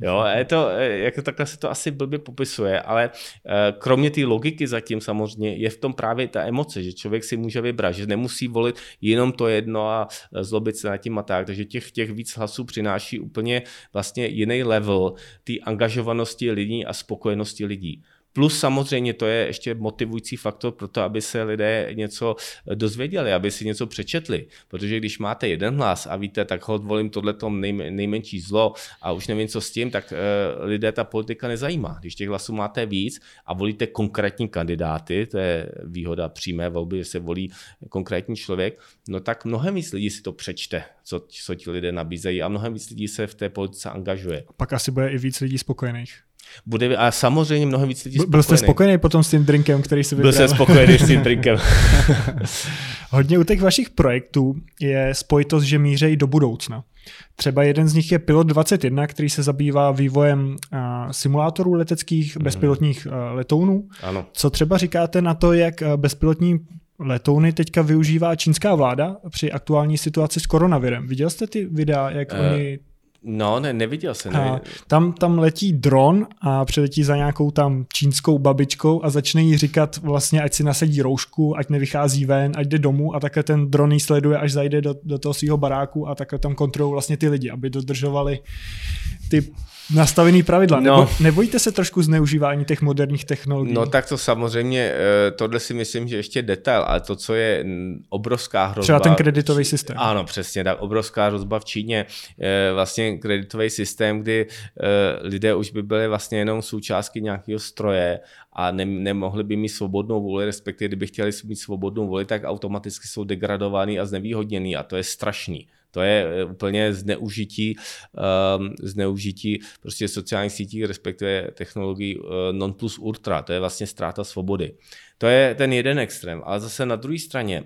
Jo, je to, jako takhle se to asi blbě popisuje, ale eh, kromě té logiky zatím samozřejmě je v tom právě ta emoce, že člověk si může vybrat, že nemusí volit jenom to jedno a eh, zlobit se nad tím a tak, takže těch, těch víc hlasů přináší úplně vlastně jiný level té angažovanosti lidí a spokojenosti lidí. Plus samozřejmě to je ještě motivující faktor pro to, aby se lidé něco dozvěděli, aby si něco přečetli. Protože když máte jeden hlas a víte, tak ho volím tohleto nejmenší zlo a už nevím, co s tím, tak uh, lidé ta politika nezajímá. Když těch hlasů máte víc a volíte konkrétní kandidáty, to je výhoda přímé volby, že se volí konkrétní člověk, no tak mnohem víc lidí si to přečte, co, co ti lidé nabízejí a mnohem víc lidí se v té politice angažuje. Pak asi bude i víc lidí spokojených. Bude, a samozřejmě mnohem víc lidí spokojených. Byl jste spokojený potom s tím drinkem, který se vybral? Byl jsem spokojený s tím <laughs> drinkem. <laughs> Hodně u těch vašich projektů je spojitost, že mířejí do budoucna. Třeba jeden z nich je Pilot 21, který se zabývá vývojem uh, simulátorů leteckých mm. bezpilotních uh, letounů. Ano. Co třeba říkáte na to, jak bezpilotní letouny teďka využívá čínská vláda při aktuální situaci s koronavirem? Viděl jste ty videa, jak uh, oni No, ne, neviděl jsem. Ne. Tam, tam letí dron a přiletí za nějakou tam čínskou babičkou a začne jí říkat vlastně, ať si nasadí roušku, ať nevychází ven, ať jde domů a takhle ten dron jí sleduje, až zajde do, do toho svého baráku a takhle tam kontrolují vlastně ty lidi, aby dodržovali ty nastavený pravidla. No. Nebo, nebojíte se trošku zneužívání těch moderních technologií? No tak to samozřejmě, eh, tohle si myslím, že ještě detail, ale to, co je obrovská hrozba. Třeba ten kreditový systém. Ano, přesně tak. Obrovská hrozba v Číně. Eh, vlastně kreditový systém, kdy eh, lidé už by byli vlastně jenom součástky nějakého stroje a ne, nemohli by mít svobodnou vůli, respektive kdyby chtěli mít svobodnou vůli, tak automaticky jsou degradovaný a znevýhodněný a to je strašný. To je eh, úplně zneužití, um, zneužití prostě sociálních sítí, respektive technologií uh, non plus ultra. To je vlastně ztráta svobody. To je ten jeden extrém. Ale zase na druhé straně,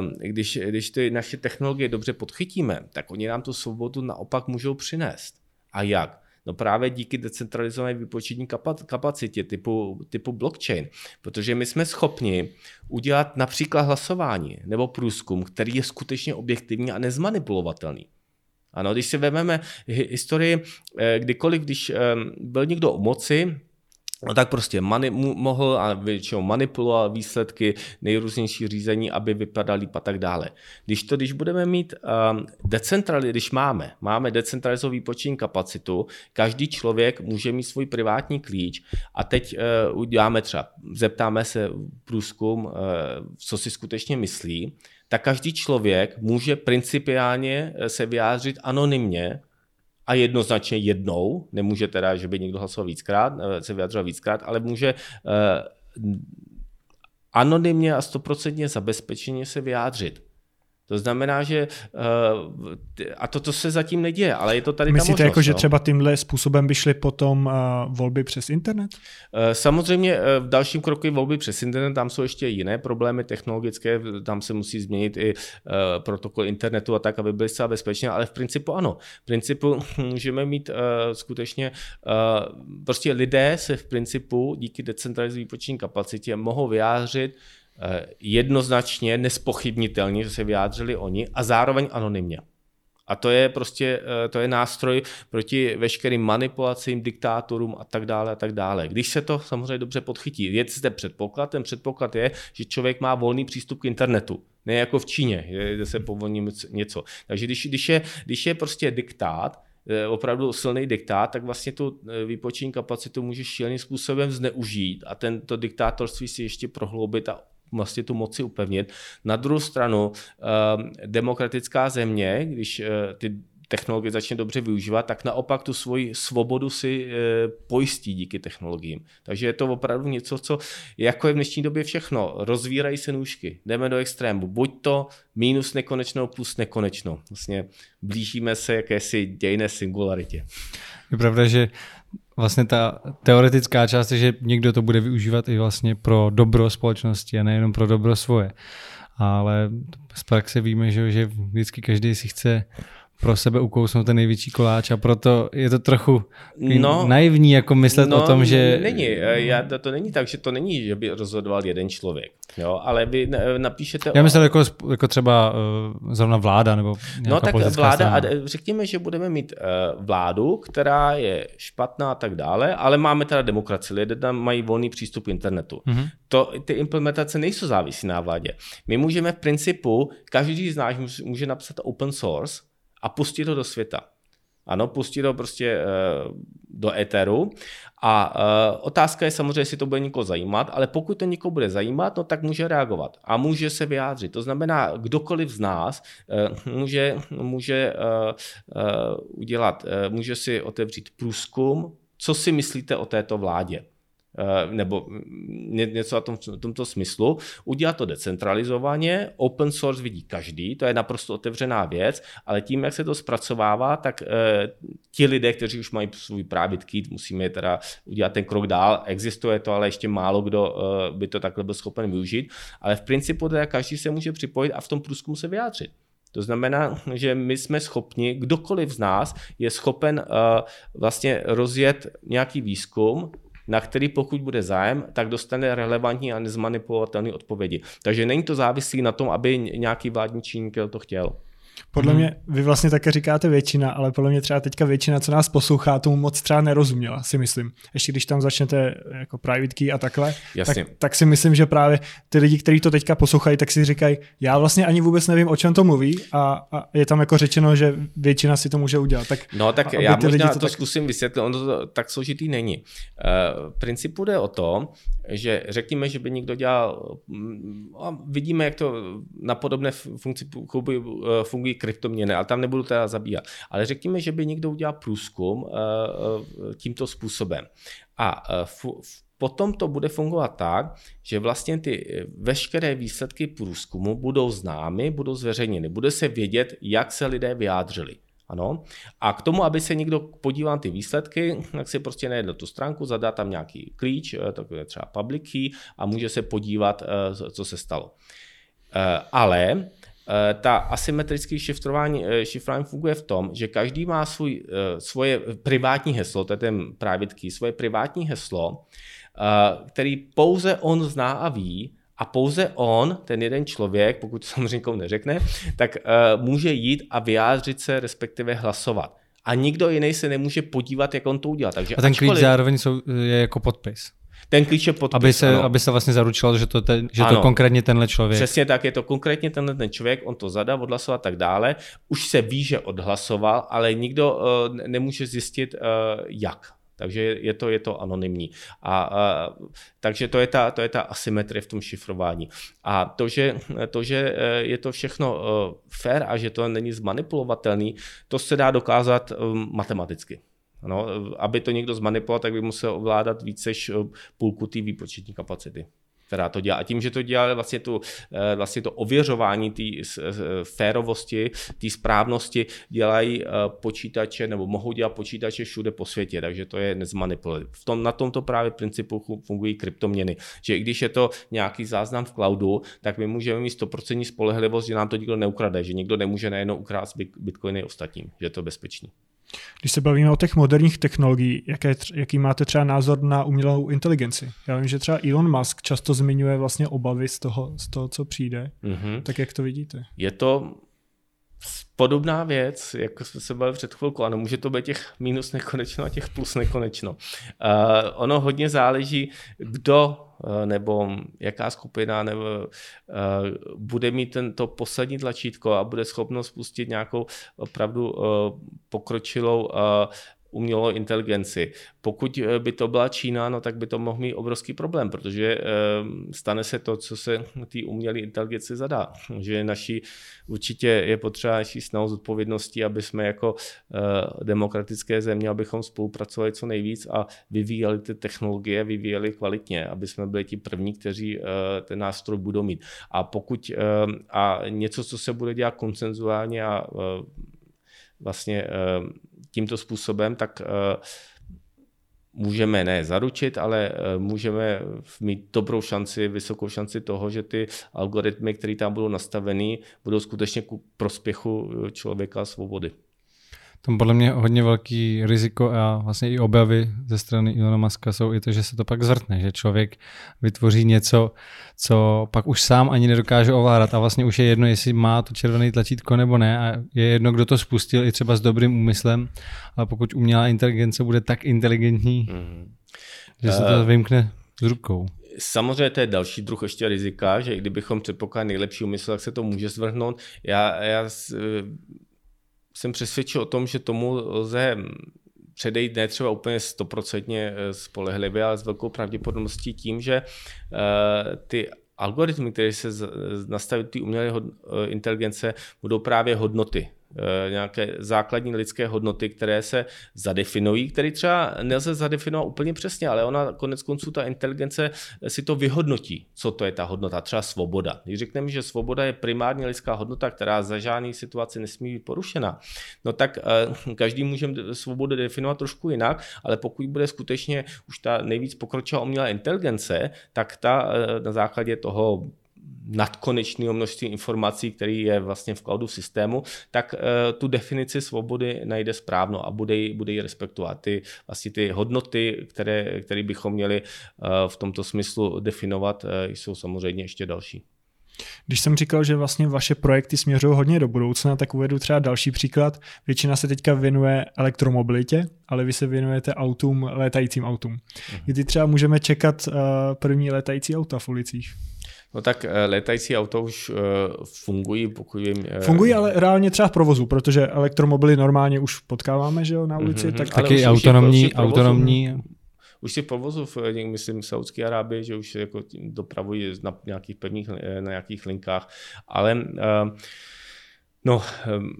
um, když, když ty naše technologie dobře podchytíme, tak oni nám tu svobodu naopak můžou přinést. A jak? No právě díky decentralizované výpočetní kapacitě typu, typu blockchain, protože my jsme schopni udělat například hlasování nebo průzkum, který je skutečně objektivní a nezmanipulovatelný. Ano, když si vezmeme historii, eh, kdykoliv, když eh, byl někdo u moci, No tak prostě mani- mohl a většinou manipulovat výsledky nejrůznější řízení, aby vypadaly a tak dále. Když to, když budeme mít um, decentrali, když máme, máme decentralizovanou výpočetní kapacitu, každý člověk může mít svůj privátní klíč a teď uh, uděláme třeba, zeptáme se průzkum, uh, co si skutečně myslí, tak každý člověk může principiálně se vyjádřit anonymně a jednoznačně jednou, nemůže teda, že by někdo hlasoval víckrát, eh, se vyjadřoval víckrát, ale může uh, anonymně a stoprocentně zabezpečeně se vyjádřit. To znamená, že uh, a toto se zatím neděje, ale je to tady Myslíte, ta možnost, jako, no? že třeba tímhle způsobem by šly potom uh, volby přes internet? Uh, samozřejmě v dalším kroku volby přes internet, tam jsou ještě jiné problémy technologické, tam se musí změnit i protokol internetu a tak, aby byly zcela bezpečné, ale v principu ano. V principu <laughs> můžeme mít skutečně, prostě lidé se v principu díky decentralizované výpočetní kapacitě mohou vyjádřit Eh, jednoznačně, nespochybnitelně, že se vyjádřili oni a zároveň anonymně. A to je prostě eh, to je nástroj proti veškerým manipulacím, diktátorům a tak dále a tak dále. Když se to samozřejmě dobře podchytí, je zde předpoklad, ten předpoklad je, že člověk má volný přístup k internetu. Ne jako v Číně, kde se povolní něco. Takže když, když, je, když je prostě diktát, eh, opravdu silný diktát, tak vlastně tu výpočetní kapacitu může šíleným způsobem zneužít a tento diktátorství si ještě prohloubit a vlastně tu moci upevnit. Na druhou stranu, ehm, demokratická země, když eh, ty technologie začne dobře využívat, tak naopak tu svoji svobodu si eh, pojistí díky technologiím. Takže je to opravdu něco, co jako je v dnešní době všechno. Rozvírají se nůžky, jdeme do extrému. Buď to minus nekonečno plus nekonečno. Vlastně blížíme se jakési dějné singularitě. Je pravda, že vlastně ta teoretická část je, že někdo to bude využívat i vlastně pro dobro společnosti a nejenom pro dobro svoje. Ale z praxe víme, že, že vždycky každý si chce pro sebe ukousnout ten největší koláč a proto je to trochu no, naivní jako myslet no, o tom, že... Není, já, to, to není tak, že to není, že by rozhodoval jeden člověk, jo, ale vy napíšete... Já myslím jako, jako třeba uh, zrovna vláda nebo No tak vláda, strana. a řekněme, že budeme mít uh, vládu, která je špatná a tak dále, ale máme teda demokracii, lidé tam mají volný přístup k internetu. Mm-hmm. To, ty implementace nejsou závisí na vládě. My můžeme v principu, každý z nás může napsat open source, a pustit to do světa. Ano, pustit ho prostě do éteru a uh, otázka je samozřejmě, jestli to bude někoho zajímat, ale pokud to někoho bude zajímat, no tak může reagovat a může se vyjádřit. To znamená, kdokoliv z nás uh, může, může udělat, může si otevřít průzkum, co si myslíte o této vládě. Eh, nebo něco na tom, v tomto smyslu, udělat to decentralizovaně, open source vidí každý, to je naprosto otevřená věc, ale tím, jak se to zpracovává, tak eh, ti lidé, kteří už mají svůj private key, musíme teda udělat ten krok dál, existuje to, ale ještě málo kdo eh, by to takhle byl schopen využít, ale v principu teda každý se může připojit a v tom průzkumu se vyjádřit. To znamená, že my jsme schopni, kdokoliv z nás je schopen uh, vlastně rozjet nějaký výzkum, na který pokud bude zájem, tak dostane relevantní a nezmanipulovatelné odpovědi. Takže není to závislý na tom, aby nějaký vládní činitel to chtěl. Podle hmm. mě, vy vlastně také říkáte většina, ale podle mě třeba teďka většina, co nás poslouchá, tomu moc třeba nerozuměla, si myslím. Ještě když tam začnete jako private key a takhle, tak, tak, si myslím, že právě ty lidi, kteří to teďka poslouchají, tak si říkají, já vlastně ani vůbec nevím, o čem to mluví a, a je tam jako řečeno, že většina si to může udělat. Tak, no tak já možná to, to tak... zkusím vysvětlit, ono to tak složitý není. Uh, v principu jde o to, že řekněme, že by někdo dělal, mm, a vidíme, jak to na podobné funkci fungují kryptoměny, ale tam nebudu teda zabíhat. Ale řekněme, že by někdo udělal průzkum eh, eh, tímto způsobem. A eh, potom to bude fungovat tak, že vlastně ty veškeré výsledky průzkumu budou známy, budou zveřejněny, bude se vědět, jak se lidé vyjádřili. Ano. A k tomu, aby se někdo podíval ty výsledky, tak si prostě najde tu stránku, zadá tam nějaký klíč, takový třeba public key a může se podívat, co se stalo. Ale ta asymetrické šifrování, eh, šifrování funguje v tom, že každý má svůj, eh, svoje privátní heslo, to je ten private key, svoje privátní heslo, který pouze on zná a ví, a pouze on, ten jeden člověk, pokud to <laughs> samozřejmě nikomu neřekne, tak může jít a vyjádřit se, respektive hlasovat. A nikdo jiný se nemůže podívat, jak on to udělal. Takže a ten ačkoliv... klíč zároveň jsou, je jako podpis. Ten klíč je podpis, aby se, aby se vlastně zaručilo, že to, te, že ano, to konkrétně tenhle člověk. Přesně tak, je to konkrétně tenhle ten člověk, on to zadá, odhlasoval a tak dále. Už se ví, že odhlasoval, ale nikdo uh, nemůže zjistit, uh, jak. Takže je to, je to anonymní. A, a, takže to je, ta, to je ta asymetrie v tom šifrování. A to, že, to, že eh, je to všechno fair a že to není zmanipulovatelný, to se dá dokázat matematicky. No, aby to někdo zmanipuloval, tak by musel ovládat více než eh, půlku té výpočetní kapacity která to dělá. A tím, že to dělá vlastně, tu, eh, vlastně to ověřování té férovosti, té správnosti, dělají eh, počítače nebo mohou dělat počítače všude po světě, takže to je nezmanipulovat. V tom, na tomto právě principu fungují kryptoměny, že i když je to nějaký záznam v cloudu, tak my můžeme mít 100% spolehlivost, že nám to nikdo neukrade, že nikdo nemůže najednou ukrást bitcoiny ostatním, že je to bezpečný. Když se bavíme o těch moderních technologií, jaké, jaký máte třeba názor na umělou inteligenci? Já vím, že třeba Elon Musk často zmiňuje vlastně obavy z toho, z toho co přijde. Mm-hmm. Tak jak to vidíte? Je to podobná věc, jako jsme se bavili před chvilkou. Ano, může to být těch minus nekonečno a těch plus nekonečno. Uh, ono hodně záleží, kdo uh, nebo jaká skupina nebo, uh, bude mít tento poslední tlačítko a bude schopno spustit nějakou opravdu uh, pokročilou uh, umělou inteligenci. Pokud eh, by to byla Čína, no tak by to mohl mít obrovský problém, protože eh, stane se to, co se té umělé inteligenci zadá. <laughs> Že naší, určitě je potřeba naší snahu zodpovědnosti, aby jsme jako eh, demokratické země, abychom spolupracovali co nejvíc a vyvíjeli ty technologie, vyvíjeli kvalitně, aby jsme byli ti první, kteří ten nástroj budou mít. A pokud a něco, co se bude dělat koncenzuálně a vlastně tímto způsobem, tak eh, můžeme ne zaručit, ale eh, můžeme mít dobrou šanci, vysokou šanci toho, že ty algoritmy, které tam budou nastaveny, budou skutečně ku prospěchu eh, člověka svobody tam podle mě hodně velký riziko a vlastně i objavy ze strany Ilona Maska jsou i to, že se to pak zvrtne, že člověk vytvoří něco, co pak už sám ani nedokáže ovládat a vlastně už je jedno, jestli má to červené tlačítko nebo ne a je jedno, kdo to spustil i třeba s dobrým úmyslem, ale pokud umělá inteligence bude tak inteligentní, mm-hmm. že se to uh, vymkne s rukou. Samozřejmě to je další druh ještě rizika, že i kdybychom předpokládali nejlepší úmysl, tak se to může zvrhnout. Já, já jsem přesvědčil o tom, že tomu lze předejít ne třeba úplně stoprocentně spolehlivě, ale s velkou pravděpodobností tím, že ty algoritmy, které se nastaví ty umělé inteligence, budou právě hodnoty. Eh, nějaké základní lidské hodnoty, které se zadefinují, které třeba nelze zadefinovat úplně přesně, ale ona konec konců ta inteligence si to vyhodnotí, co to je ta hodnota, třeba svoboda. Když řekneme, že svoboda je primární lidská hodnota, která za žádný situaci nesmí být porušena, no tak eh, každý může svobodu definovat trošku jinak, ale pokud bude skutečně už ta nejvíc pokročilá umělá inteligence, tak ta eh, na základě toho nadkonečného množství informací, který je vlastně v cloudu v systému, tak uh, tu definici svobody najde správno a bude, bude ji respektovat. Ty, vlastně ty hodnoty, které, které bychom měli uh, v tomto smyslu definovat, uh, jsou samozřejmě ještě další. Když jsem říkal, že vlastně vaše projekty směřují hodně do budoucna, tak uvedu třeba další příklad. Většina se teďka věnuje elektromobilitě, ale vy se věnujete autům, létajícím autům. Mhm. Kdy třeba můžeme čekat první létající auta v ulicích? No tak eh, létající auto už uh, fungují, pokud vím. Uh, fungují, ale reálně třeba v provozu, protože elektromobily normálně už potkáváme, že jo, na ulici. Mm-hmm, tak taky už, autonomní, už provozu, autonomní. Už si v provozu, v, myslím, v Saudské Arábii, že už jako dopravují na nějakých pevných, na nějakých linkách, ale uh, No,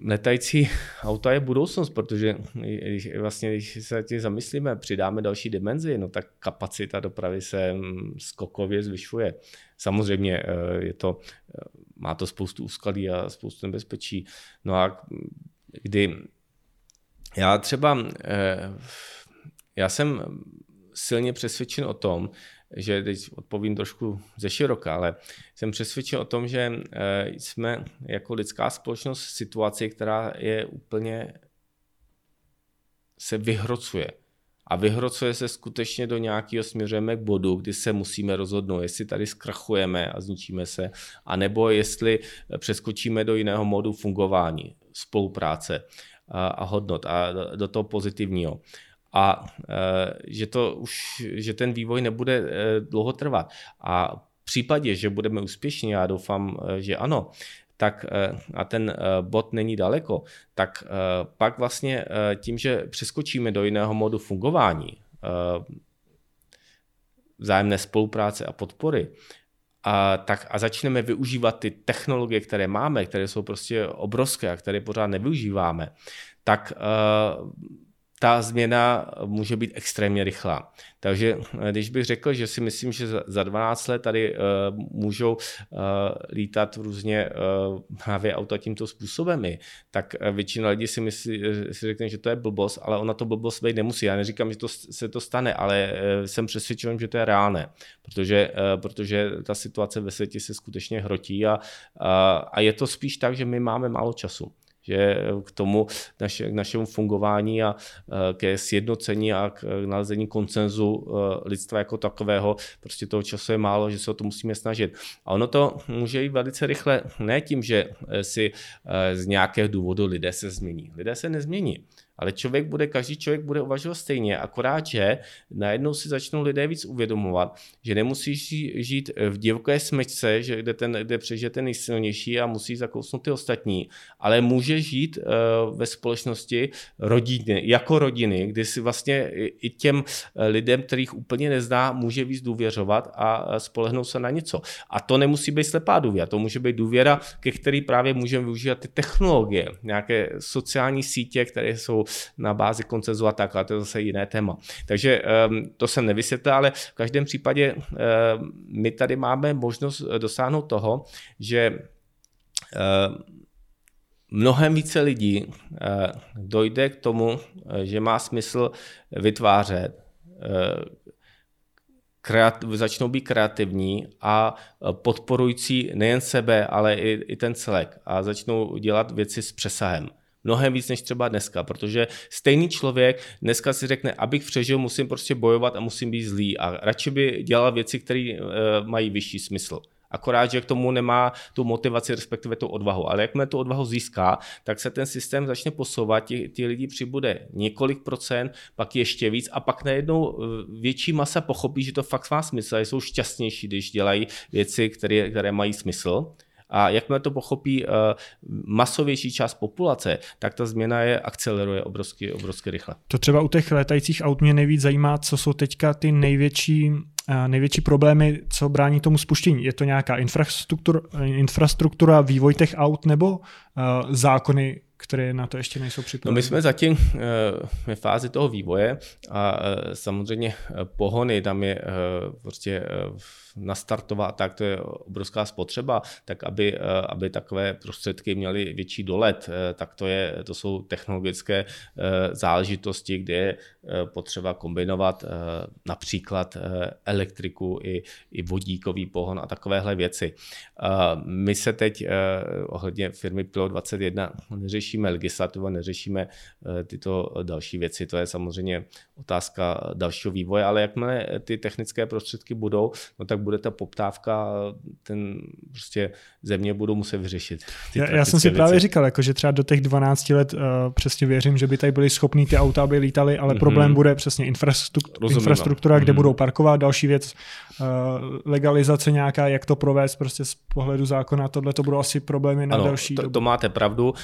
letající auta je budoucnost, protože když, vlastně, když se tím zamyslíme, přidáme další dimenzi, no tak kapacita dopravy se skokově zvyšuje. Samozřejmě eh, je to, eh, má to spoustu úskalí a spoustu nebezpečí. No a kdy já třeba, eh, já jsem silně přesvědčen o tom, že teď odpovím trošku ze široka, ale jsem přesvědčen o tom, že jsme jako lidská společnost v situaci, která je úplně se vyhrocuje. A vyhrocuje se skutečně do nějakého směřujeme k bodu, kdy se musíme rozhodnout, jestli tady zkrachujeme a zničíme se, anebo jestli přeskočíme do jiného modu fungování, spolupráce a, hodnot a do toho pozitivního a e, že, to už, že ten vývoj nebude e, dlouho trvat. A v případě, že budeme úspěšní, já doufám, e, že ano, tak a ten bod není daleko, tak pak vlastně tím, že přeskočíme do jiného modu fungování, vzájemné spolupráce a podpory, a, tak, a začneme využívat ty technologie, které máme, které jsou prostě obrovské a které pořád nevyužíváme, tak ta změna může být extrémně rychlá. Takže eh, když bych řekl, že si myslím, že za 12 let tady uh, můžou uh, lítat různě uh, právě auta tímto způsobem, tak většina lidí si myslí, si řekne, že to je blbost, ale ona to blbost být nemusí. Já neříkám, že to, se to stane, ale jsem přesvědčen, že to je reálné, protože, protože ta situace ve světě se skutečně hrotí a, a, a je to spíš tak, že my máme málo času že k tomu naše, k našemu fungování a e, ke sjednocení a k nalezení koncenzu lidstva jako takového, prostě toho času je málo, že se o to musíme snažit. A ono to může jít velice rychle, ne tím, že si z nějakého důvodu lidé se změní. Lidé se nezmění ale člověk bude, každý člověk bude uvažovat stejně, akorát, že najednou si začnou lidé víc uvědomovat, že nemusí žít v divoké smečce, že kde, ten, kde přežije ten nejsilnější a musí zakousnout ty ostatní, ale může žít uh, ve společnosti rodiny, jako rodiny, kdy si vlastně i těm eh, lidem, kterých úplně nezná, může víc důvěřovat a spolehnout se na něco. A to nemusí být slepá důvěra, to může být důvěra, ke který právě můžeme využívat ty technologie, nějaké sociální sítě, které jsou na bázi koncenzu a tak, ale to je zase jiné téma. Takže ehm, to jsem nevysvětlil, ale v každém případě ehm, my tady máme možnost dosáhnout toho, že ehm, mnohem více lidí dojde k tomu, že má smysl vytvářet, kreat, začnou být kreativní a podporující nejen sebe, ale i, i ten celek a začnou dělat věci s přesahem. Mnohem víc než třeba dneska, protože stejný člověk dneska si řekne, abych přežil, musím prostě bojovat a musím být zlý a radši by dělal věci, které uh, mají vyšší smysl. Akorát, že k tomu nemá tu motivaci, respektive tu odvahu. Ale jakmile tu odvahu získá, tak se ten systém začne posouvat, ti, ti lidi přibude několik procent, pak ještě víc a pak najednou eh, větší masa pochopí, že to fakt má smysl a jsou šťastnější, když dělají věci, které, které mají smysl A jakmile to pochopí masovější část populace, tak ta změna je akceleruje obrovsky, obrovsky rychle. To třeba u těch létajících aut mě nejvíc zajímá, co jsou teďka ty největší největší problémy, co brání tomu spuštění? Je to nějaká infrastruktura, infrastruktura vývoj těch aut nebo uh, zákony, které na to ještě nejsou připraveny? No my jsme zatím uh, ve fázi toho vývoje a uh, samozřejmě pohony, tam je uh, prostě uh, nastartovat, tak to je obrovská spotřeba, tak aby, eh, aby takové prostředky měly větší dolet, eh, tak to, je, to jsou technologické eh, záležitosti, kde je potřeba kombinovat například elektriku i, i vodíkový pohon a takovéhle věci. My se teď ohledně firmy Pilot 21 neřešíme legislativu, neřešíme tyto další věci, to je samozřejmě otázka dalšího vývoje, ale jakmile ty technické prostředky budou, no tak bude ta poptávka, ten prostě země budou muset vyřešit. Já, já jsem si věci. právě říkal, jako, že třeba do těch 12 let uh, přesně věřím, že by tady byly schopní ty auta, aby lítaly, ale mm-hmm. problém bude přesně infrastruktura, Rozumím, no. infrastruktura mm-hmm. kde budou parkovat. Další věc, uh, legalizace nějaká, jak to provést prostě z pohledu zákona, tohle to budou asi problémy na ano, další to, dobu. to máte pravdu, uh,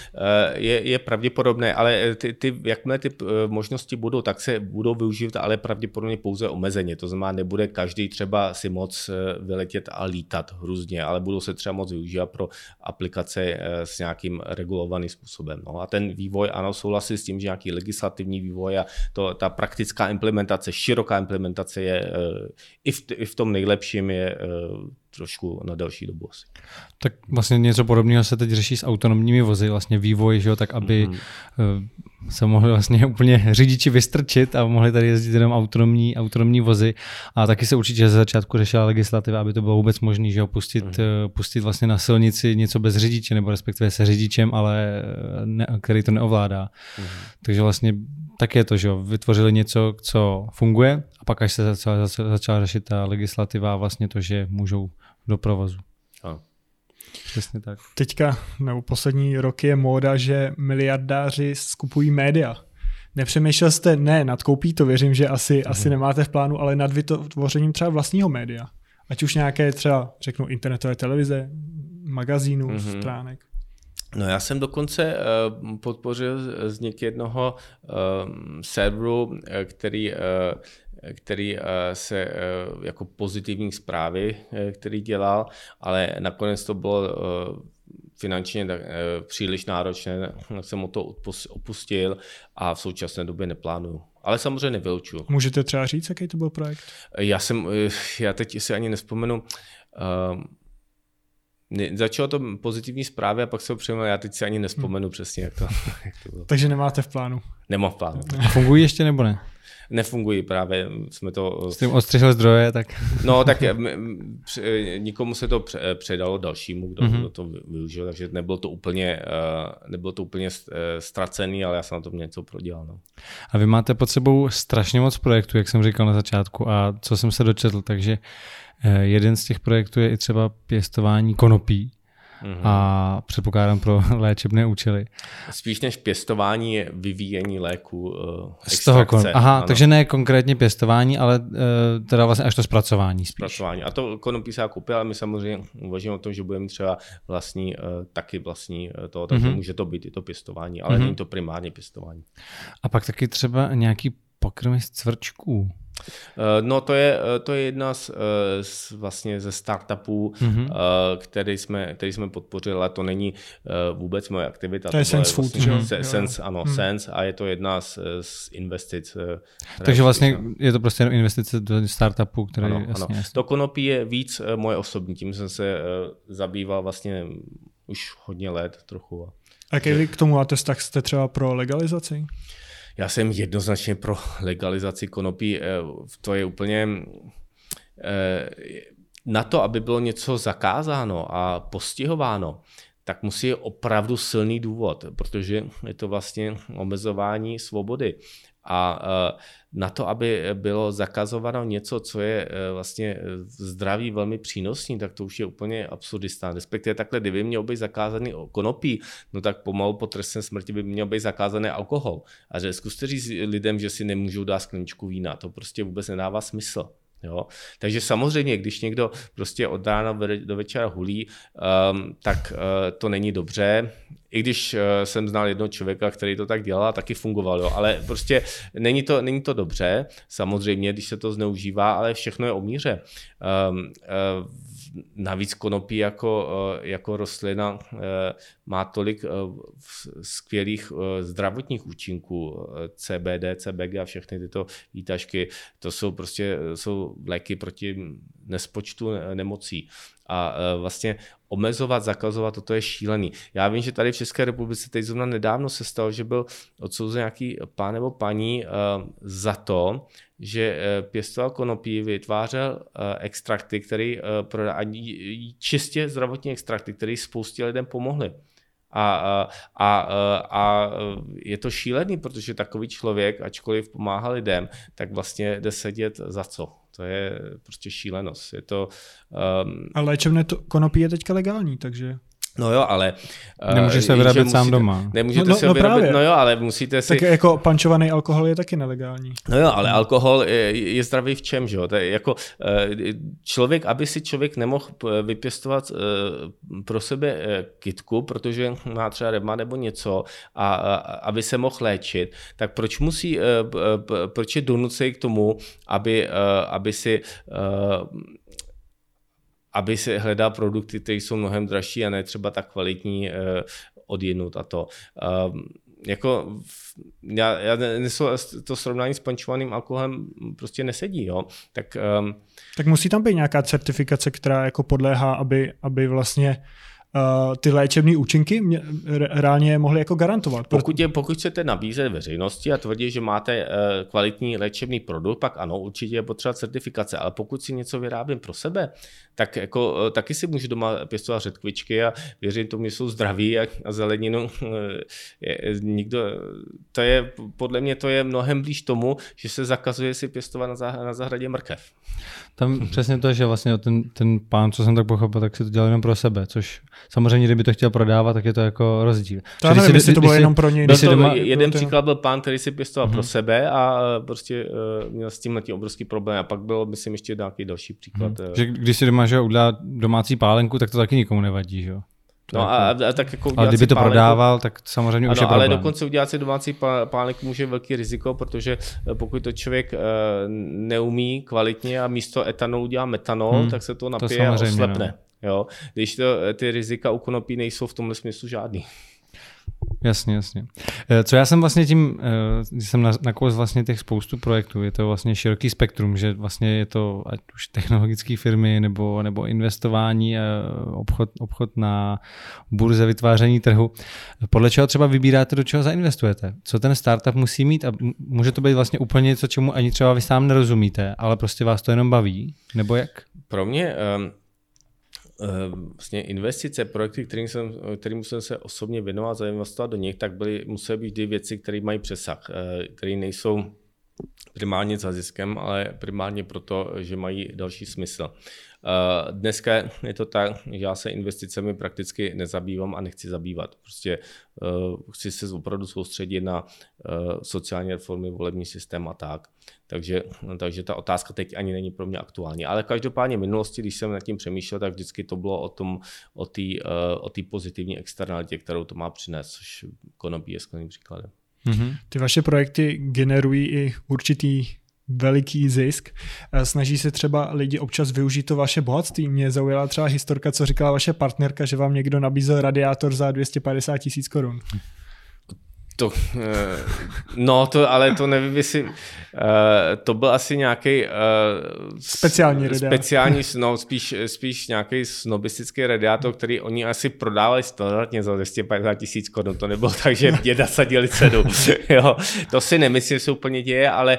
je, je pravděpodobné, ale ty, ty, jakmile ty možnosti budou, tak se budou využívat, ale pravděpodobně pouze omezeně. To znamená, nebude každý třeba si moc vyletět a lítat různě, ale budou se třeba moc využívat pro aplikace eh, s nějakým regulovaným způsobem. No a ten vývoj, ano, souhlasí s tím, že nějaký legislativní vývoj a to, ta praktická implementace, široká implementace je eh, i v, i v tom nejlepším je eh, trošku na další dobu asi. Tak vlastně něco podobného se teď řeší s autonomními vozy, vlastně vývoj, že jo, tak aby mm-hmm. se mohli vlastně <laughs> úplně řidiči vystrčit a mohli tady jezdit jenom autonomní, autonomní vozy. A taky se určitě ze začátku řešila legislativa, aby to bylo vůbec možné, že jo, pustit, mm-hmm. pustit vlastně na silnici něco bez řidiče, nebo respektive se řidičem, ale ne, který to neovládá. Mm-hmm. Takže vlastně tak je to, že jo, vytvořili něco, co funguje a pak až se začala, začala řešit ta legislativa vlastně to, že můžou do provozu. A. Přesně tak. Teďka, nebo poslední roky je móda, že miliardáři skupují média. Nepřemýšlel jste, ne, nad koupí to věřím, že asi, mm. asi nemáte v plánu, ale nad vytvořením třeba vlastního média. Ať už nějaké třeba, řeknu, internetové televize, magazínů, mm-hmm. stránek. No já jsem dokonce uh, podpořil vznik jednoho uh, serveru, který uh, který eh, se eh, jako pozitivní zprávy, eh, který dělal, ale nakonec to bylo finančně příliš náročné, <laughs> jsem o to opustil a v současné době neplánuju. Ale samozřejmě nevylučuju. Můžete třeba říct, jaký to byl projekt? Já jsem, já teď si ani nespomenu, Začalo to pozitivní zprávy a pak se ho já teď si ani nespomenu hmm. přesně, jak to, <laughs> jak to bylo. Takže nemáte v plánu? Nemám v plánu. Fungují ještě nebo ne? nefungují právě. Jsme to... S tím ostřihl zdroje, tak... No, tak nikomu se to předalo dalšímu, kdo, mm-hmm. to využil, takže nebylo to úplně, eh, nebylo to úplně eh, ztracený, ale já jsem na tom něco prodělal. No. A vy máte pod sebou strašně moc projektů, jak jsem říkal na začátku a co jsem se dočetl, takže eh, jeden z těch projektů je i třeba pěstování konopí, mm-hmm. a předpokládám pro <laughs> léčebné účely. Spíš než pěstování je vyvíjení léku uh, Z toho kon- Aha, ano. takže ne konkrétně pěstování, ale uh, teda vlastně až to zpracování. Spíš. Zpracování. A to konopí se koupil, ale my samozřejmě uvažujeme o tom, že budeme třeba vlastní, uh, taky vlastní uh, to, takže mm-hmm. může to být i to pěstování, ale mm-hmm. není to primárně pěstování. A pak taky třeba nějaký pokrmy z cvrčků. Eh, no to je, eh, to je jedna z, eh, z vlastně ze startupů, mm-hmm. který, jsme, který jsme podpořili, ale to není vůbec moje aktivita. To je Sense vlastně, Food, že? Sense, ano, mm. Sense a je to jedna z, z investic. Takže vlastně je to prostě investice do startupu, který ano, jasně, ano. Jasně. To konopí je víc moje osobní, tím jsem se zabýval vlastně už hodně let trochu. A jaký k tomu máte vztah? Jste třeba pro legalizaci? Já jsem jednoznačně pro legalizaci konopí. Eh, to je úplně eh, na to, aby bylo něco zakázáno a postihováno, tak musí opravdu silný důvod, protože je to vlastně omezování svobody. A e, na to, aby bylo zakazováno něco, co je e, vlastně e, zdraví velmi přínosný, tak to už je úplně absurdistán. Respektive takhle, kdyby měl být zakázaný konopí, no tak pomalu po trestné smrti by měl být zakázaný alkohol. A že zkuste říct lidem, že si nemůžou dát skleničku vína, to prostě vůbec nedává smysl. Jo? Takže samozřejmě, když někdo prostě od rána do večera hulí, um, tak uh, to není dobře. I když uh, jsem znal jednoho člověka, který to tak dělal taky fungoval, jo? ale prostě není to, není to dobře, samozřejmě, když se to zneužívá, ale všechno je o míře. Um, uh, navíc konopí jako, eh, jako rostlina eh, má tolik eh, skvělých zdravotních účinků, CBD, CBG a všechny tyto výtažky, to jsou prostě jsou léky proti nespočtu nemocí. A vlastně omezovat, zakazovat, toto je šílený. Já vím, že tady v České republice teď zrovna nedávno se stalo, že byl odsouzen nějaký pán nebo paní za to, že eh, pěstoval konopí, vytvářel extrakty, které prodá, čistě zdravotní extrakty, které spoustě lidem pomohly. A, a, a, a je to šílený, protože takový člověk, ačkoliv pomáhá lidem, tak vlastně jde sedět za co? To je prostě šílenost. Je to, um... A léčebné to, konopí je teďka legální, takže... No jo, ale... Eh, Nemůže se vyrábět musíte, sám doma. Nemůžete no, no, se no vyrábět, právě. no jo, ale musíte si... Tak jako pančovaný alkohol je taky nelegální. No jo, ale alkohol je, je zdravý v čem, že jo? To je jako eh, člověk, aby si člověk nemohl vypěstovat eh, pro sebe kitku, protože má třeba rema nebo něco, a, a aby se mohl léčit, tak proč musí, proč je donucej k tomu, aby, aby si aby se hledal produkty, které jsou mnohem dražší a ne třeba tak kvalitní eh, odjinut a to. Um, jako já, já to srovnání s pančovaným alkoholem prostě nesedí, jo. Tak, um, tak musí tam být nějaká certifikace, která jako podléhá, aby, aby vlastně uh, ty léčebné účinky mě, reálně mohly jako garantovat. Pokud, je, pokud chcete nabízet veřejnosti a tvrdit, že máte uh, kvalitní léčebný produkt, pak ano, určitě je potřeba certifikace, ale pokud si něco vyrábím pro sebe, tak jako, uh, taky si můžu doma pěstovat řetkvičky a věřím tomu, že jsou zdraví a, a zeleninu. je, nikdo, to je, podle mě to je mnohem blíž tomu, že se zakazuje si pěstovat na, zah, na zahradě mrkev. Tam přesně to, že vlastně ten, ten pán, co jsem tak pochopil, tak si to dělal jenom pro sebe, což Samozřejmě, kdyby to chtěl prodávat, tak je to jako rozdíl. To nevím, si, jestli to bylo jenom pro něj. Byl to doma, jeden byl příklad byl pán, který si pěstoval uh-huh. pro mhm. sebe a e, prostě uh, měl s tím obrovský problém. A pak byl, myslím, ještě nějaký další příklad. Uh-huh. Že když si doma že udělá domácí pálenku, tak to taky nikomu nevadí, že jo? No a, a, tak jako ale kdyby to pálenku, prodával, tak samozřejmě ano, už je problém. ale dokonce udělat si domácí pálenek může velký riziko, protože pokud to člověk uh, neumí kvalitně a místo etanolu dělá metanol, hmm, tak se to napije to a oslepne. No. Jo? Když to, ty rizika u konopí nejsou v tomhle smyslu žádný. Jasně, jasně. Eh, co já jsem vlastně tím, eh, když jsem nakous vlastně těch spoustu projektů, je to vlastně široký spektrum, že vlastně je to ať už technologické firmy nebo, nebo investování, obchod, obchod na burze, vytváření trhu. Podle čeho třeba vybíráte, do čeho zainvestujete? Co ten startup musí mít a může to být vlastně úplně něco, čemu ani třeba vy sám nerozumíte, ale prostě vás to jenom baví, nebo jak? Pro mě um Eh, vlastně investice, projekty, kterým jsem, kterým jsem se osobně věnoval, zainvestovat do nich, tak byly, musely být dvě věci, které mají přesah, eh, které nejsou primárně za ziskem, ale primárně proto, že mají další smysl. Eh, dneska je to tak, že já se investicemi prakticky nezabývám a nechci zabývat. Prostě chci se opravdu soustředit na sociální reformy, volební systém a tak. Takže, takže ta otázka teď ani není pro mě aktuální. Ale každopádně v minulosti, když jsem nad tím přemýšlel, tak vždycky to bylo o tom, o té eh, o pozitivní externalitě, kterou to má přinést, což konopí je skvělým příkladem. Mm-hmm. Ty vaše projekty generují i určitý veliký zisk. Eh, snaží se třeba lidi občas využít to vaše bohatství. Mě zaujala třeba historka, co říkala vaše partnerka, že vám někdo nabízel radiátor za 250 tisíc korun. To, eh, no, to, ale to nevím, jestli, uh, to byl asi nějaký uh, speciální radiátor. Speciální, no, spíš, spíš nějaký snobistický radiátor, který oni asi prodávali standardně za 250 tisíc korun. To nebylo tak, že <laughs> mě nasadili cenu. jo, to si nemyslím, že se úplně děje, ale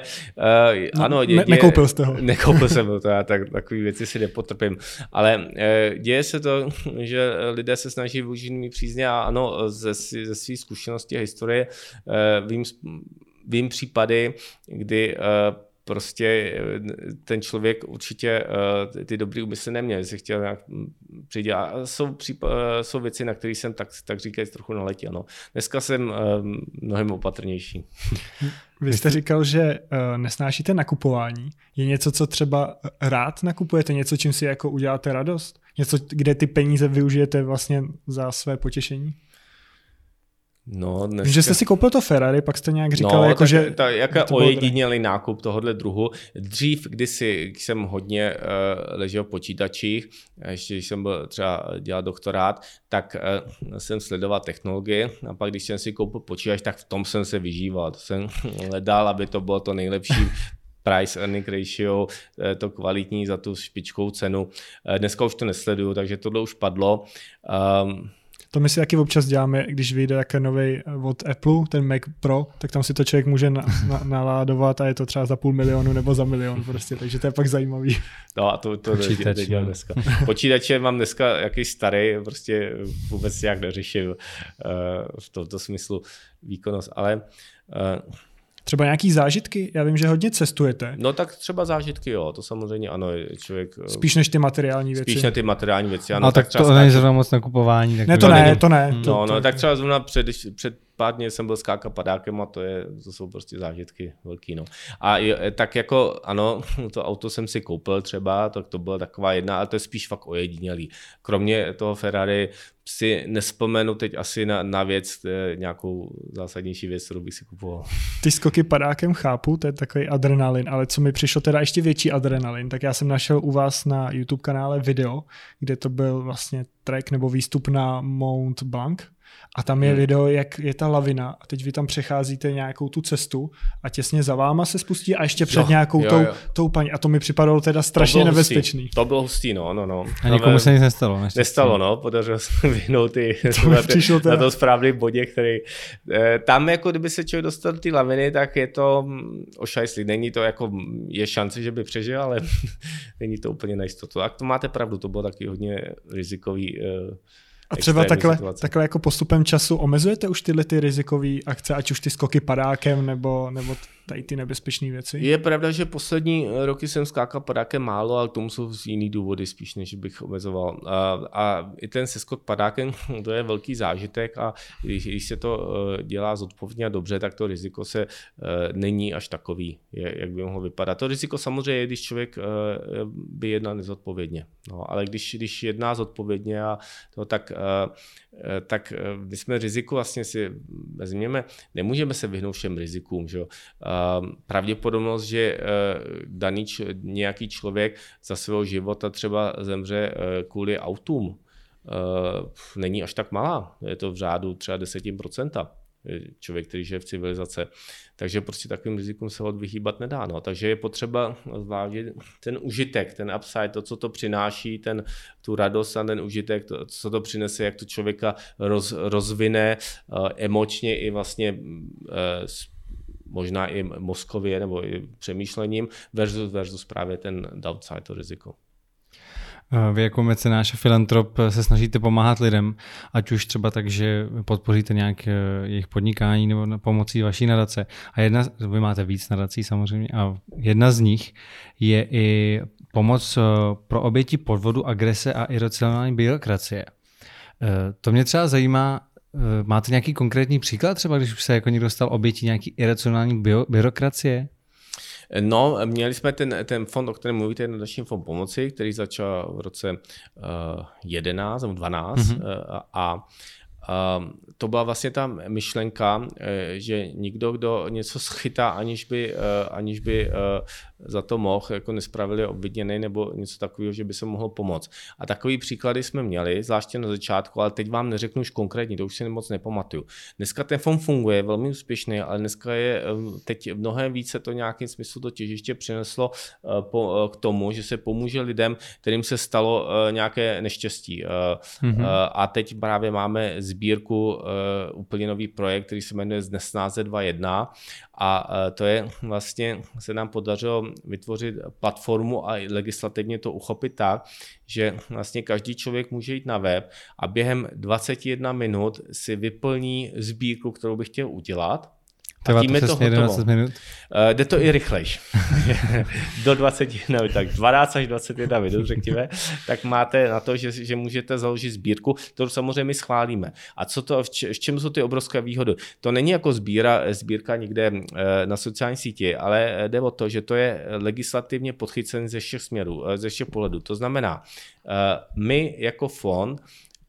uh, ano. Děje, ne, nekoupil jste ho. Nekoupil jsem to, já tak, takový věci si nepotrpím. Ale uh, děje se to, že lidé se snaží využít mý přízně a ano, ze, ze své zkušenosti a historie Eh, vím, vím případy, kdy eh, prostě ten člověk určitě ty dobrý úmysly neměl, si chtěl nějak přijít. A jsou, případ, jsou věci, na které jsem tak, tak říkajíc trochu naletěl. No. Dneska jsem mnohem opatrnější. <laughs> Vy jste říkal, že nesnášíte nakupování. Je něco, co třeba rád nakupujete? Něco, čím si jako uděláte radost? Něco, kde ty peníze využijete vlastně za své potěšení? No, dneska... Že jste si koupil to Ferrari, pak jste nějak říkal, no, jako, tak, že... Ta, jaká to ojedinělý nákup tohohle druhu. Dřív, kdysi když jsem hodně uh, ležel v počítačích, ještě když jsem byl třeba dělat doktorát, tak uh, jsem sledoval technologie a pak když jsem si koupil počítač, tak v tom jsem se vyžíval. To jsem <laughs> hledal, aby to bylo to nejlepší <laughs> price earning ratio, eh, to kvalitní za tu špičkou cenu. Dneska už to nesleduju, takže tohle už padlo. Um, to my si taky občas děláme, když vyjde jaký nový od Apple, ten Mac Pro, tak tam si to člověk může na, na, naládovat a je to třeba za půl milionu nebo za milion prostě, takže to je pak zajímavý. No a to, to Počítač, dělám no. dneska. Počítače mám dneska jaký starý, prostě vůbec nějak neřešil uh, v tomto smyslu výkonnost, ale uh, Třeba nějaký zážitky? Já vím, že hodně cestujete. No tak třeba zážitky, jo, to samozřejmě ano, člověk... Eh, spíš než ty materiální věci. Spíš než ty materiální věci, ano. No tak, tak to není zrovna moc nakupování. Tak ne, to ne, to ne. No, to, no, to, tak třeba zrovna před, před pár dní jsem byl skákat padákem a to, je, to jsou prostě zážitky velký. No. A je, tak jako ano, <laughs> to auto jsem si koupil třeba, tak to byla taková jedna, ale to je spíš fakt ojedinělý. Kromě toho Ferrari si nespomenu teď asi na, na věc, nějakou zásadnější věc, kterou bych si kupoval. Ty skoky padákem chápu, to je takový adrenalin, ale co mi přišlo teda ještě větší adrenalin, tak já jsem našel u vás na YouTube kanále video, kde to byl vlastně track nebo výstup na Mount Blanc, a tam je hmm. video, jak je ta lavina a teď vy tam přecházíte nějakou tu cestu a těsně za váma se spustí a ještě před jo, nějakou jo, tou, jo. tou paní. A to mi připadalo teda strašně to nebezpečný. Hustý. To bylo hustý, no, no, no. A nikomu se nic nestalo. Neštěstí. Nestalo, no, podařilo se vyhnout ty, <laughs> to na, ty, na to správný bodě, který... Eh, tam jako kdyby se člověk dostal do té laviny, tak je to mm, ošajslý. Není to jako, je šance, že by přežil, ale <laughs> není to úplně na jistotu. A to máte pravdu, to bylo taky hodně rizikový eh, a třeba takhle, takhle jako postupem času omezujete už tyhle ty rizikové akce, ať už ty skoky padákem nebo, nebo tady ty nebezpečné věci? Je pravda, že poslední roky jsem skákal padákem málo, ale tomu jsou jiný důvody spíš, než bych omezoval. A, a i ten seskok padákem, <laughs> to je velký zážitek a když, když se to eh, dělá zodpovědně a dobře, tak to riziko se uh, není až takový, jak by mohlo vypadat. To riziko samozřejmě je, když člověk by jednal nezodpovědně. No, ale když, když jedná zodpovědně, a to, tak, tak my jsme riziku vlastně si vezměme, nemůžeme se vyhnout všem rizikům. Že? Pravděpodobnost, že eh, daný nějaký člověk za svého života třeba zemře eh, kvůli autům, eh, není až tak malá. Je to v řádu třeba 10% člověk, který žije v civilizace. Takže prostě takovým rizikům se vyhýbat nedá. No. Takže je potřeba zvážit ten užitek, ten upside, to, co to přináší, ten, tu radost a ten užitek, to, co to přinese, jak to člověka roz, rozvine uh, emočně i vlastně uh, možná i mozkově nebo i přemýšlením versus, versus právě ten downside, to riziko. Eh, vy jako mecenáš a filantrop se snažíte pomáhat lidem, ať už třeba tak, že podpoříte nějak eh, jejich podnikání nebo pomocí vaší nadace. A jedna, vy máte víc nadací samozřejmě, a jedna z nich je i pomoc eh, pro oběti podvodu, agrese a iracionální byrokracie. To mě třeba zajímá, Eh, máte nějaký konkrétní příklad třeba, když už se jako někdo stal obětí nějaký iracionální bio, byrokracie? No, měli jsme ten, ten fond, o kterém mluvíte, nadační fond pomoci, který začal v roce uh, 11 nebo 12 mm-hmm. uh, a to byla vlastně ta myšlenka, uh, že nikdo, kdo něco schytá, aniž by, uh, aniž by za to mohl, jako nespravedlivě obviněný nebo něco takového, že by se mohlo pomoct. A takový příklady jsme měli, zvláště na začátku, ale teď vám neřeknu už konkrétně, to už si moc nepamatuju. Dneska ten fond funguje, velmi úspěšný, ale dneska je teď mnohem více to nějakým smyslu to těžiště přineslo k tomu, že se pomůže lidem, kterým se stalo nějaké neštěstí. Mm-hmm. A teď právě máme sbírku, uh, úplně nový projekt, který se jmenuje Znesnáze 2.1 a uh, to je vlastně, se nám podařilo vytvořit platformu a legislativně to uchopit tak, že vlastně každý člověk může jít na web a během 21 minut si vyplní sbírku, kterou by chtěl udělat A tím je to hotovo. minut? Uh, jde to i rychlejš. <laughs> Do 21 minut, tak 12 až 21 minut, řekněme, tak máte na to, že, že můžete založit sbírku, kterou samozřejmě my schválíme. A co to, v, č, v čem jsou ty obrovské výhody? To není jako sbíra, sbírka někde uh, na sociální síti, ale jde o to, že to je legislativně podchycen ze všech směrů, uh, ze všech pohledů. To znamená, uh, my jako fond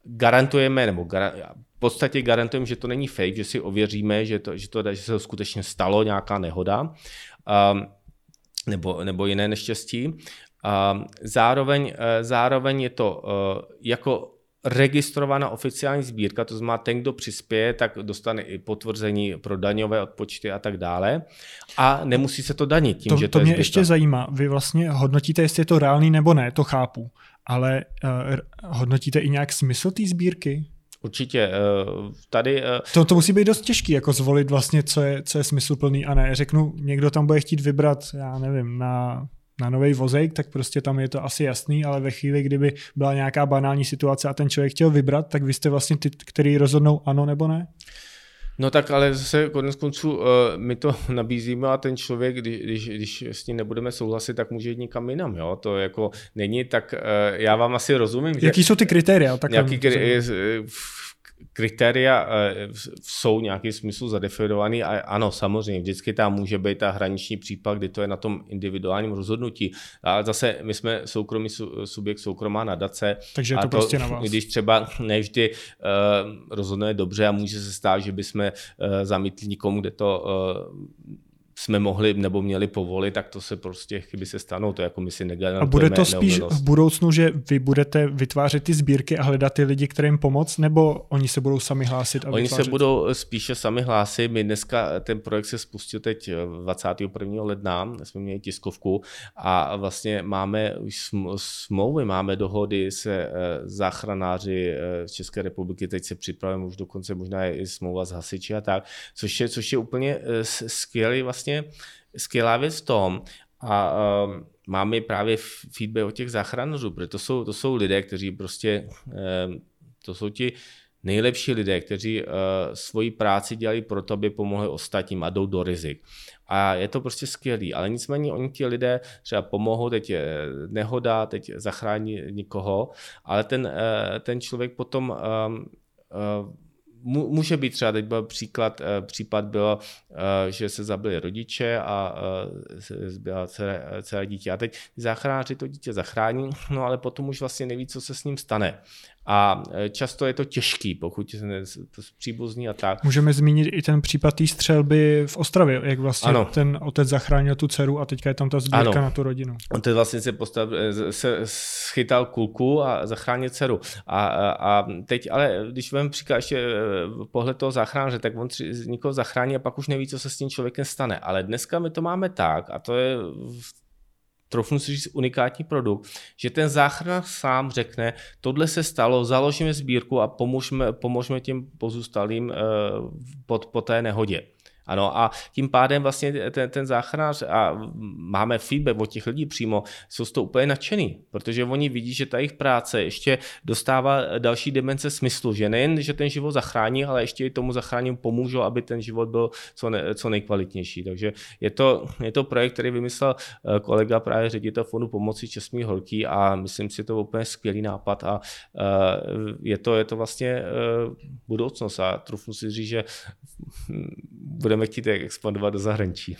garantujeme, nebo gar, v podstatě garantujeme, že to není fake, že si ověříme, že, to, že, to, že se to skutečně stalo, nějaká nehoda um, nebo, nebo jiné neštěstí. Um, zároveň, uh, zároveň je to uh, jako registrovaná oficiální sbírka, to znamená ten, kdo přispěje, tak dostane i potvrzení pro daňové odpočty a tak dále. A nemusí se to danit tím, to, že to, to mě je ještě zajímá. Vy vlastně hodnotíte, jestli je to reálný nebo ne, to chápu. Ale uh, hodnotíte i nějak smysl té sbírky? Určitě. Tady... To, to musí být dost těžký, jako zvolit vlastně, co je, co je smysluplný a ne. Řeknu, někdo tam bude chtít vybrat, já nevím, na na nový vozejk, tak prostě tam je to asi jasný, ale ve chvíli, kdyby byla nějaká banální situace a ten člověk chtěl vybrat, tak vy jste vlastně ty, který rozhodnou ano nebo ne? No tak ale zase konec konců my to <laughs> nabízíme a ten člověk, když, když, když s tím nebudeme souhlasit, tak může jít někam jinam. Jo? To jako není tak, já vám asi rozumím. Jaký že, jsou ty kritéria? Tak nějaký, kritéria eh, jsou nějakým smyslu zadefinovaný a ano, samozřejmě, vždycky tam může být ta hraniční případ, kdy to je na tom individuálním rozhodnutí. Ale zase my jsme soukromý subjekt, soukromá nadace. Takže je to, to prostě na vás. Když třeba nevždy uh, rozhodne dobře a může se stát, že bychom uh, zamítli nikomu, kde to uh, jsme mohli nebo měli povolit, tak to se prostě chyby se stanou, to jako my si negarantujeme. A bude to spíš v budoucnu, že vy budete vytvářet ty sbírky a hledat ty lidi, kterým pomoct, nebo oni se budou sami hlásit? A oni vytvářet? se budou spíše sami hlásit. My dneska, ten projekt se spustil teď 21. ledna, jsme měli tiskovku a vlastně máme už smlouvy, máme dohody se eh, záchranáři eh, České republiky, teď se připravujeme už dokonce možná i smlouva s hasiči a tak, což je, což je úplně eh, skvělý vlastně vlastně skvělá věc v tom, a um, máme právě feedback od těch záchranářů, protože to jsou, to jsou lidé, kteří prostě, um, to jsou ti nejlepší lidé, kteří uh, svoji práci dělají proto, aby pomohli ostatním a jdou do rizik. A je to prostě skvělý, ale nicméně oni ti lidé třeba pomohou, teď je nehoda, teď zachrání někoho, ale ten, uh, ten člověk potom um, uh, může být třeba, teď byl příklad, eh, případ byl, eh, že se zabili rodiče a eh, zbyla celé, celé dítě. A teď záchranáři to dítě zachrání, <laughs> no ale potom už vlastně neví, co se s ním stane. A e, často je to těžký, pokud je to příbuzný a tak. Můžeme zmínit i ten případ té střelby v Ostravě, jak vlastně ano. ten otec zachránil tu dceru a teďka je tam ta sbírka ano. na tu rodinu. Otec vlastně se, postav, e, se schytal kulku a zachránil dceru. A, a, a teď ale, když vám příklad ještě e, pohled toho záchranáře, tak on tři, někoho zachrání a pak už neví, co se s tím člověkem stane. Ale dneska my to máme tak, a to je trofnu si říct unikátní produkt, že ten záchranář sám řekne, tohle se stalo, založíme sbírku a pomožme, pomožme těm pozůstalým uh, po, po té nehodě. Ano, a tím pádem vlastně ten, ten záchranář, a máme feedback od těch lidí přímo, jsou z toho úplně nadšený, protože oni vidí, že ta jejich práce ještě dostává další demence smyslu, že nejen, že ten život zachrání, ale ještě i tomu zachráním pomůžou, aby ten život byl co, ne, co nejkvalitnější. Takže je to, je to projekt, který vymyslel eh, kolega právě ředitel fondu pomoci Českých holký a myslím si, že to je úplně skvělý nápad a eh, je to, je to vlastně eh, budoucnost a trufnu si říct, že budeme budeme chtít expandovat do zahraničí.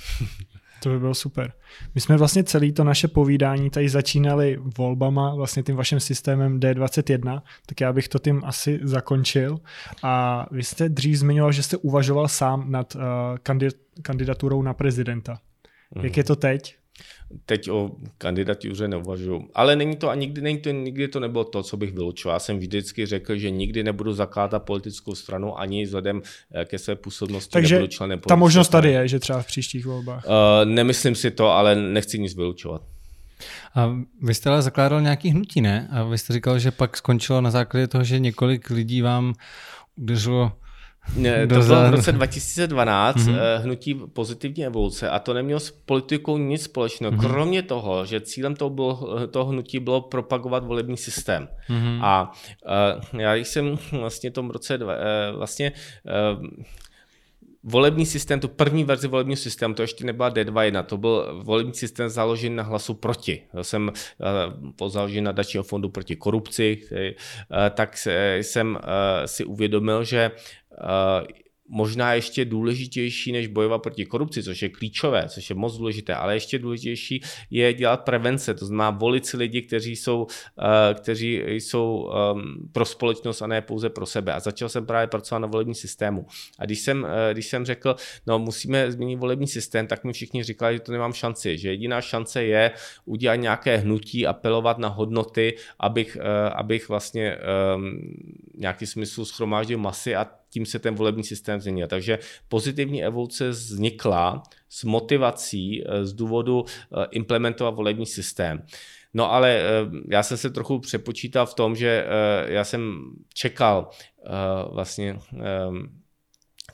To by bylo super. My jsme vlastně celý to naše povídání tady začínali volbama, vlastně tím vaším systémem D21, tak já bych to tím asi zakončil. A vy jste dřív zmiňoval, že jste uvažoval sám nad uh, kandidaturou na prezidenta. Mm. Jak je to teď? Teď o kandidatuře neuvažuji. Ale není to a nikdy, není to, nikdy to nebylo to, co bych vylučoval. Já jsem vždycky řekl, že nikdy nebudu zakládat politickou stranu ani vzhledem eh, ke své působnosti Takže nebudu členem ta možnost tady je, že třeba v příštích volbách. Uh, nemyslím si to, ale nechci nic vylučovat. A vy jste ale zakládal nějaký hnutí, ne? A vy jste říkal, že pak skončilo na základě toho, že několik lidí vám udeřilo ne, to bylo v roce 2012 mm-hmm. hnutí pozitivní evoluce a to nemělo s politikou nic společného, mm-hmm. kromě toho, že cílem toho, bylo, toho hnutí bylo propagovat volební systém. Mm-hmm. A uh, já jsem vlastně tom roce, dva, uh, vlastně uh, volební systém, tu první verzi volebního systému, to ještě nebyla D2.1, to byl volební systém založený na hlasu proti. Já jsem uh, založený na dačního fondu proti korupci, který, uh, tak jsem uh, si uvědomil, že možná ještě důležitější, než bojovat proti korupci, což je klíčové, což je moc důležité, ale ještě důležitější je dělat prevence, to znamená volit si lidi, kteří jsou, uh, kteří jsou um, pro společnost a ne pouze pro sebe. A začal jsem právě pracovat na volební systému. A když jsem, uh, když jsem řekl, no musíme změnit volební systém, tak mi všichni říkali, že to nemám šanci, že jediná šance je udělat nějaké hnutí, apelovat na hodnoty, abych, abych vlastně um, nějaký smysl schromáždil masy a tím se ten volební systém změnil. Takže pozitivní evoluce vznikla s motivací eh, z důvodu eh, implementovat volební systém. No ale eh, já jsem se trochu přepočítal v tom, že já jsem čekal vlastně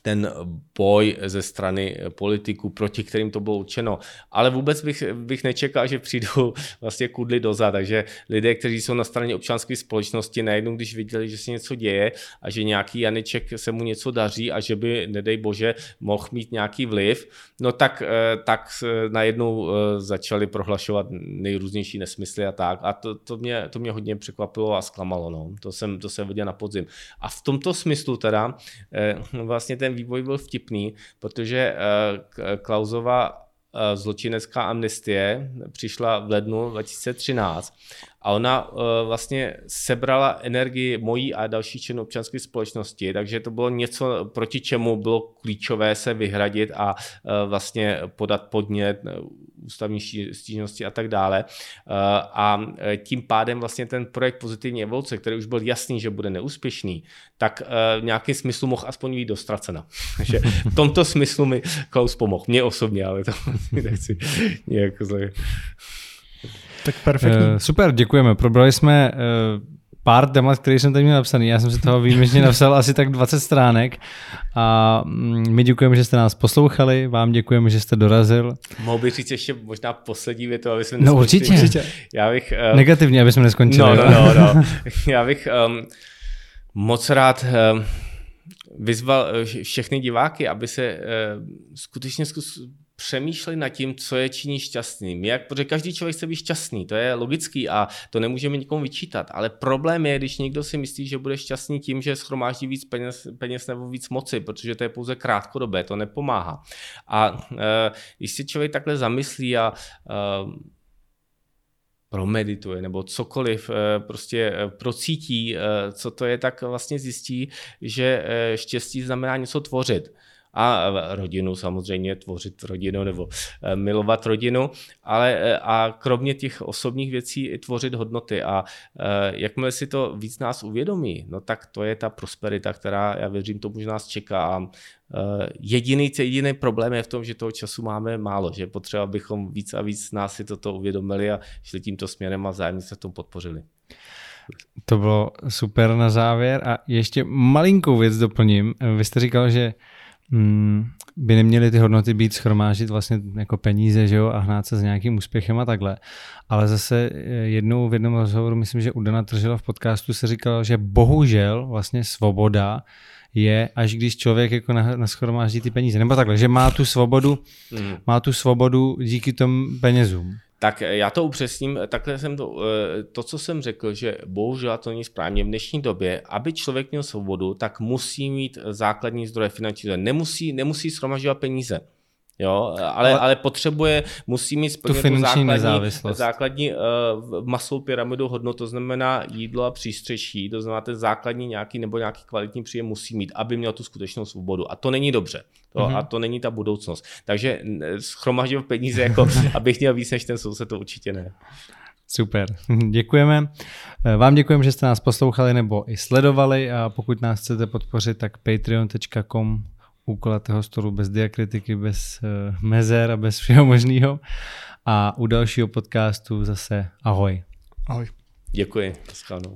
ten boj ze strany politiků, proti kterým to bylo určeno. Ale vůbec bych, bych nečekal, že přijdou <laughs> vlastně kudly doza, takže lidé, kteří jsou na straně občanské společnosti, najednou, když viděli, že se něco děje a že nějaký Janiček se mu něco daří a že by, nedej bože, mohl mít nějaký vliv, no tak, eh, tak najednou eh, začali prohlašovat nejrůznější nesmysly a tak. A to, to, mě, to mě hodně překvapilo a zklamalo. No. To, jsem, to jsem viděl na podzim. A v tomto smyslu teda eh, vlastně ten vývoj byl vtipný, protože eh, Klausova eh, zločinecká amnestie přišla v lednu 2013 a ona uh, vlastně sebrala energii mojí a další členů občanské společnosti, takže to bylo něco, proti čemu bylo klíčové se vyhradit a uh, vlastně podat podnět ústavní stížnosti a tak dále. Uh, a tím pádem vlastně ten projekt pozitivní evoluce, který už byl jasný, že bude neúspěšný, tak uh, v nějakém smyslu mohl aspoň být dostracena. <laughs> Takže v tomto smyslu mi Klaus pomohl. Mně osobně, ale to <laughs> nechci nějak zle. Tak perfektní. Uh, super, děkujeme. Probrali jsme uh, pár témat, které jsem tady měl napsaný. Já jsem si toho výjimečně napsal asi tak 20 stránek a mm, my děkujeme, že jste nás poslouchali, vám děkujeme, že jste dorazil. Mohl bych říct ještě možná poslední větu, aby jsme No určitě. určitě. Já bych, um, Negativně, aby jsme neskončili. No, no, no, no. <laughs> Já bych um, moc rád um, vyzval všechny diváky, aby se uh, skutečně zkus, přemýšleli nad tím, co je činí šťastným. Jak, protože každý člověk chce být šťastný, to je logický a to nemůžeme nikomu vyčítat. Ale problém je, když někdo si myslí, že bude šťastný tím, že schromáždí víc peněz, peněz nebo víc moci, protože to je pouze krátkodobé, to nepomáhá. A e, když si člověk takhle zamyslí a e, promedituje nebo cokoliv, e, prostě e, procítí, co to je, tak vlastně zjistí, že štěstí znamená něco tvořit a rodinu samozřejmě, tvořit rodinu nebo eh, milovat rodinu, ale eh, a kromě těch osobních věcí i tvořit hodnoty a eh, jakmile si to víc nás uvědomí, no tak to je ta prosperita, která já věřím tomu, že nás čeká a jediný, jediný problém je v tom, že toho času máme málo, že potřeba bychom víc a víc nás si toto uvědomili a šli tímto směrem a vzájemně se v tom podpořili. To bylo super na závěr a ještě malinkou věc doplním. Vy jste říkal, že mm, by neměly ty hodnoty být schromážit vlastně jako peníze že jo, a hnát se s nějakým úspěchem a takhle. Ale zase eh, jednou v jednom rozhovoru, myslím, že Udana Tržela v podcastu se říkal, že bohužel vlastně svoboda je, až když člověk jako naschromáždí ty peníze. Nebo takhle, že má tu svobodu, mm. má tu svobodu díky tomu penězům. Tak eh, já to upřesním, takhle jsem to, eh, to, co jsem řekl, že bohužel to není správně v dnešní době, aby člověk měl svobodu, tak musí mít základní zdroje finanční, nemusí, nemusí shromažďovat peníze. Jo, ale, ale, ale potřebuje, musí mít tu základní, základní uh, masovou pyramidu hodnot, to znamená jídlo a přístřeší, to znamená ten základní nějaký nebo nějaký kvalitní příjem musí mít, aby měl tu skutečnou svobodu. A to není dobře. To, mm-hmm. A to není ta budoucnost. Takže schromažďuji peníze, jako <laughs> abych měl víc než ten soused, to určitě ne. Super, <laughs> děkujeme. Eh, vám děkujeme, že jste nás poslouchali nebo i sledovali a pokud nás chcete podpořit, tak patreon.com u kulatého stolu bez diakritiky, bez uh, mezer a bez všeho možného. A u dalšího podcastu zase ahoj. Ahoj. Děkuji. Schálnou.